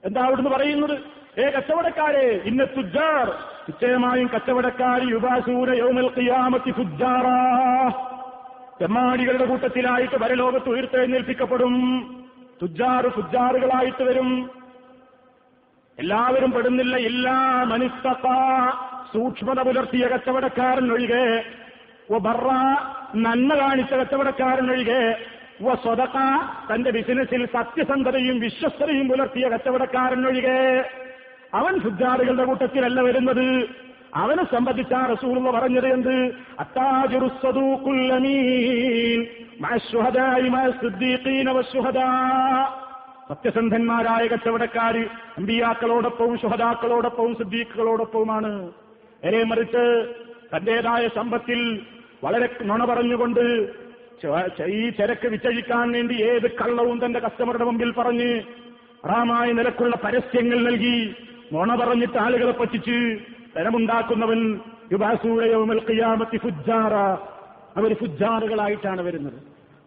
എന്താ അവിടുന്ന് പറയുന്നത്? ഏ കച്ചവടക്കാരെ ഇന്ന തുജാർ നിശ്ചയമായും കച്ചവടക്കാർ യുബാസൂര യൗമൽ ഖിയാമത്തി ഫുജ്ജാറ തെമ്മാടികളുടെ കൂട്ടത്തിലായിട്ട് പരലോകത്ത് ഉയർത്തെഴുന്നേൽപ്പിക്കപ്പെടും. തുജാറ് ഫുജാറുകളായിട്ട് വരും. എല്ലാവരും പെടുന്നില്ല. ഇല്ല മനുസ്തക സൂക്ഷ്മത പുലർത്തിയ കച്ചവടക്കാരൻ ഒഴികെ ബറ നന്മ കാണിച്ച കച്ചവടക്കാരനൊഴികെ സ്വതക്ക തന്റെ ബിസിനസ്സിൽ സത്യസന്ധതയും വിശ്വസ്തതയും പുലർത്തിയ കച്ചവടക്കാരനൊഴികെ അവൻ ഫുജാറുകളുടെ കൂട്ടത്തിലല്ല വരുന്നത്. അവനെ സംബന്ധിച്ച റസൂൽ പറഞ്ഞത് എന്ത്? സത്യസന്ധന്മാരായ കച്ചവടക്കാര് അമ്പിയാക്കളോടൊപ്പവും ശുഹദാക്കളോടൊപ്പവും സിദ്ദീഖുകളോടൊപ്പവുമാണ്. നേരെ മറിച്ച് തന്റേതായ സമ്പത്തിൽ വളരെ നുണ പറഞ്ഞുകൊണ്ട് ഈ ചരക്ക് വിറ്റഴിക്കാൻ വേണ്ടി ഏത് കള്ളവും തന്റെ കസ്റ്റമറുടെ മുമ്പിൽ പറഞ്ഞ് റാമായ നിലക്കുള്ള പരസ്യങ്ങൾ നൽകി നുണ പറഞ്ഞിട്ട് ആളുകളെ പറ്റിച്ച് ധനമുണ്ടാക്കുന്നവൻ യുബാസൂഴയോമൽക്കിയാമത്തി ഫുജാറ അവർ ഫുജാറുകളായിട്ടാണ് വരുന്നത്.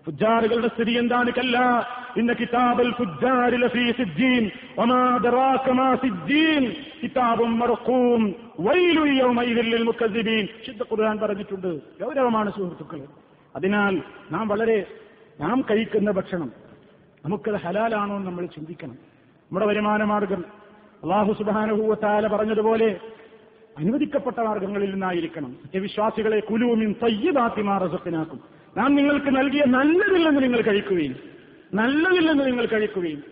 ഫുജാറുകളുടെ സ്ഥിതി എന്താണ് കല്ല ഇന്ന കിതാബൽ ഫുജാരി ലഫീ സിജ്ജീൻ വമാ ദറാക മാ മർഖൂം ലിൽ ഖുർആൻ പറഞ്ഞിട്ടുണ്ട്. ഗൗരവമാണ് സുഹൃത്തുക്കളെ. അതിനാൽ നാം വളരെ നാം കഴിക്കുന്ന ഭക്ഷണം നമുക്കത് ഹലാലാണോ എന്ന് നമ്മൾ ചിന്തിക്കണം. നമ്മുടെ വരുമാന മാർഗം അള്ളാഹു സുബാനുഭൂവത്താല പറഞ്ഞതുപോലെ അനുവദിക്കപ്പെട്ട മാർഗങ്ങളിൽ നിന്നായിരിക്കണം. സത്യവിശ്വാസികളെ കുലുവും തയ്യബാത്തിമാർ റസത്തിനാക്കും നാം നിങ്ങൾക്ക് നൽകിയ നല്ലതില്ലെന്ന് നിങ്ങൾ കഴിക്കുകയും നല്ലതില്ലെന്ന് നിങ്ങൾ കഴിക്കുകയും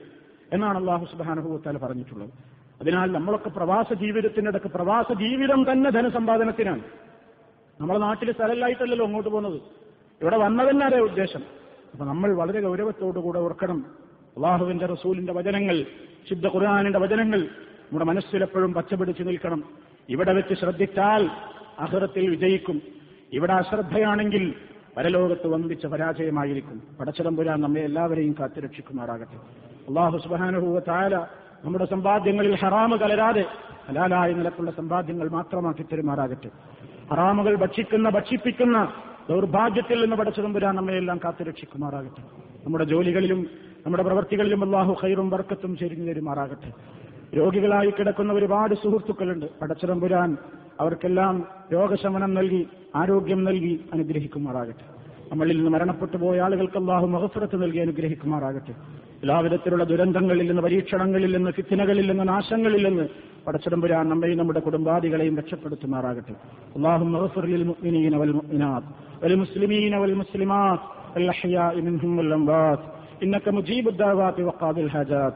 എന്നാണ് അള്ളാഹു സുബാനുഭവത്താൽ പറഞ്ഞിട്ടുള്ളത്. അതിനാൽ നമ്മളൊക്കെ പ്രവാസ ജീവിതത്തിനിടക്ക് പ്രവാസ ജീവിതം തന്നെ ധനസമ്പാദനത്തിനാണ്. നമ്മുടെ നാട്ടിൽ സ്ഥലമില്ലായിട്ടല്ലല്ലോ അങ്ങോട്ട് പോകുന്നത്. ഇവിടെ വന്നതന്നെ അതേ ഉദ്ദേശം. അപ്പൊ നമ്മൾ വളരെ ഗൗരവത്തോടുകൂടെ ഓർക്കണം. അള്ളാഹുവിന്റെ റസൂലിന്റെ വചനങ്ങൾ ശുദ്ധ ഖുർആാനിന്റെ വചനങ്ങൾ നമ്മുടെ മനസ്സിലെപ്പോഴും പച്ചപിടിച്ചു നിൽക്കണം. ഇവിടെ വെച്ച് ശ്രദ്ധിച്ചാൽ അഹ്റത്തിൽ വിജയിക്കും. ഇവിടെ അശ്രദ്ധയാണെങ്കിൽ പരലോകത്ത് വമ്പിച്ച പരാജയമായിരിക്കും. പടച്ചതമ്പുരാൻ നമ്മെ എല്ലാവരെയും കാത്തുരക്ഷിക്കുമാറാകട്ടെ. അള്ളാഹു സുബാനുഭൂവ താര നമ്മുടെ സമ്പാദ്യങ്ങളിൽ ഹറാമ് കലരാതെ ഹലാലായ നിലക്കുള്ള സമ്പാദ്യങ്ങൾ മാത്രമാക്കി തരുമാറാകട്ടെ. ഹറാമുകൾ ഭക്ഷിക്കുന്ന ഭക്ഷിപ്പിക്കുന്ന ദൗർഭാഗ്യത്തിൽ നിന്ന് പടച്ചതമ്പുരാൻ നമ്മയെല്ലാം കാത്തുരക്ഷിക്കുമാറാകട്ടെ. നമ്മുടെ ജോലികളിലും നമ്മുടെ പ്രവർത്തികളിലും അള്ളാഹു ഖൈറും വർക്കത്തും ചെരിഞ്ഞു തരുമാറാകട്ടെ. രോഗികളായി കിടക്കുന്ന ഒരുപാട് സുഹൃത്തുക്കളുണ്ട് പടച്ചതമ്പുരാൻ അവർക്കെല്ലാം രോഗശമനം നൽകി ആരോഗ്യം നൽകി അനുഗ്രഹിക്കുമാറാകട്ടെ നമ്മളിൽ നിന്ന് മരണപ്പെട്ടു പോയ ആളുകൾക്ക് അള്ളാഹു മഹഫറത്ത് നൽകി അനുഗ്രഹിക്കുമാറാകട്ടെ എല്ലാവിധത്തിലുള്ള ദുരന്തങ്ങളിൽ നിന്ന് പരീക്ഷണങ്ങളിൽ നിന്ന് ഫിത്തിനകളിൽ നിന്ന് നാശങ്ങളിൽ നിന്ന് പടച്ചടമ്പുരാൻ നമ്മയും നമ്മുടെ കുടുംബാദികളെയും രക്ഷപ്പെടുത്തുമാറാകട്ടെ അള്ളാഹു മഹഫറിൽ മുഅ്മിനീന വൽ മുഅ്മിനാത്ത് വൽ മുസ്ലിമീന വൽ മുസ്ലിമാത്ത് الأحياء منهم والأموات إنك مجيب الدعوات وقاضي الحاجات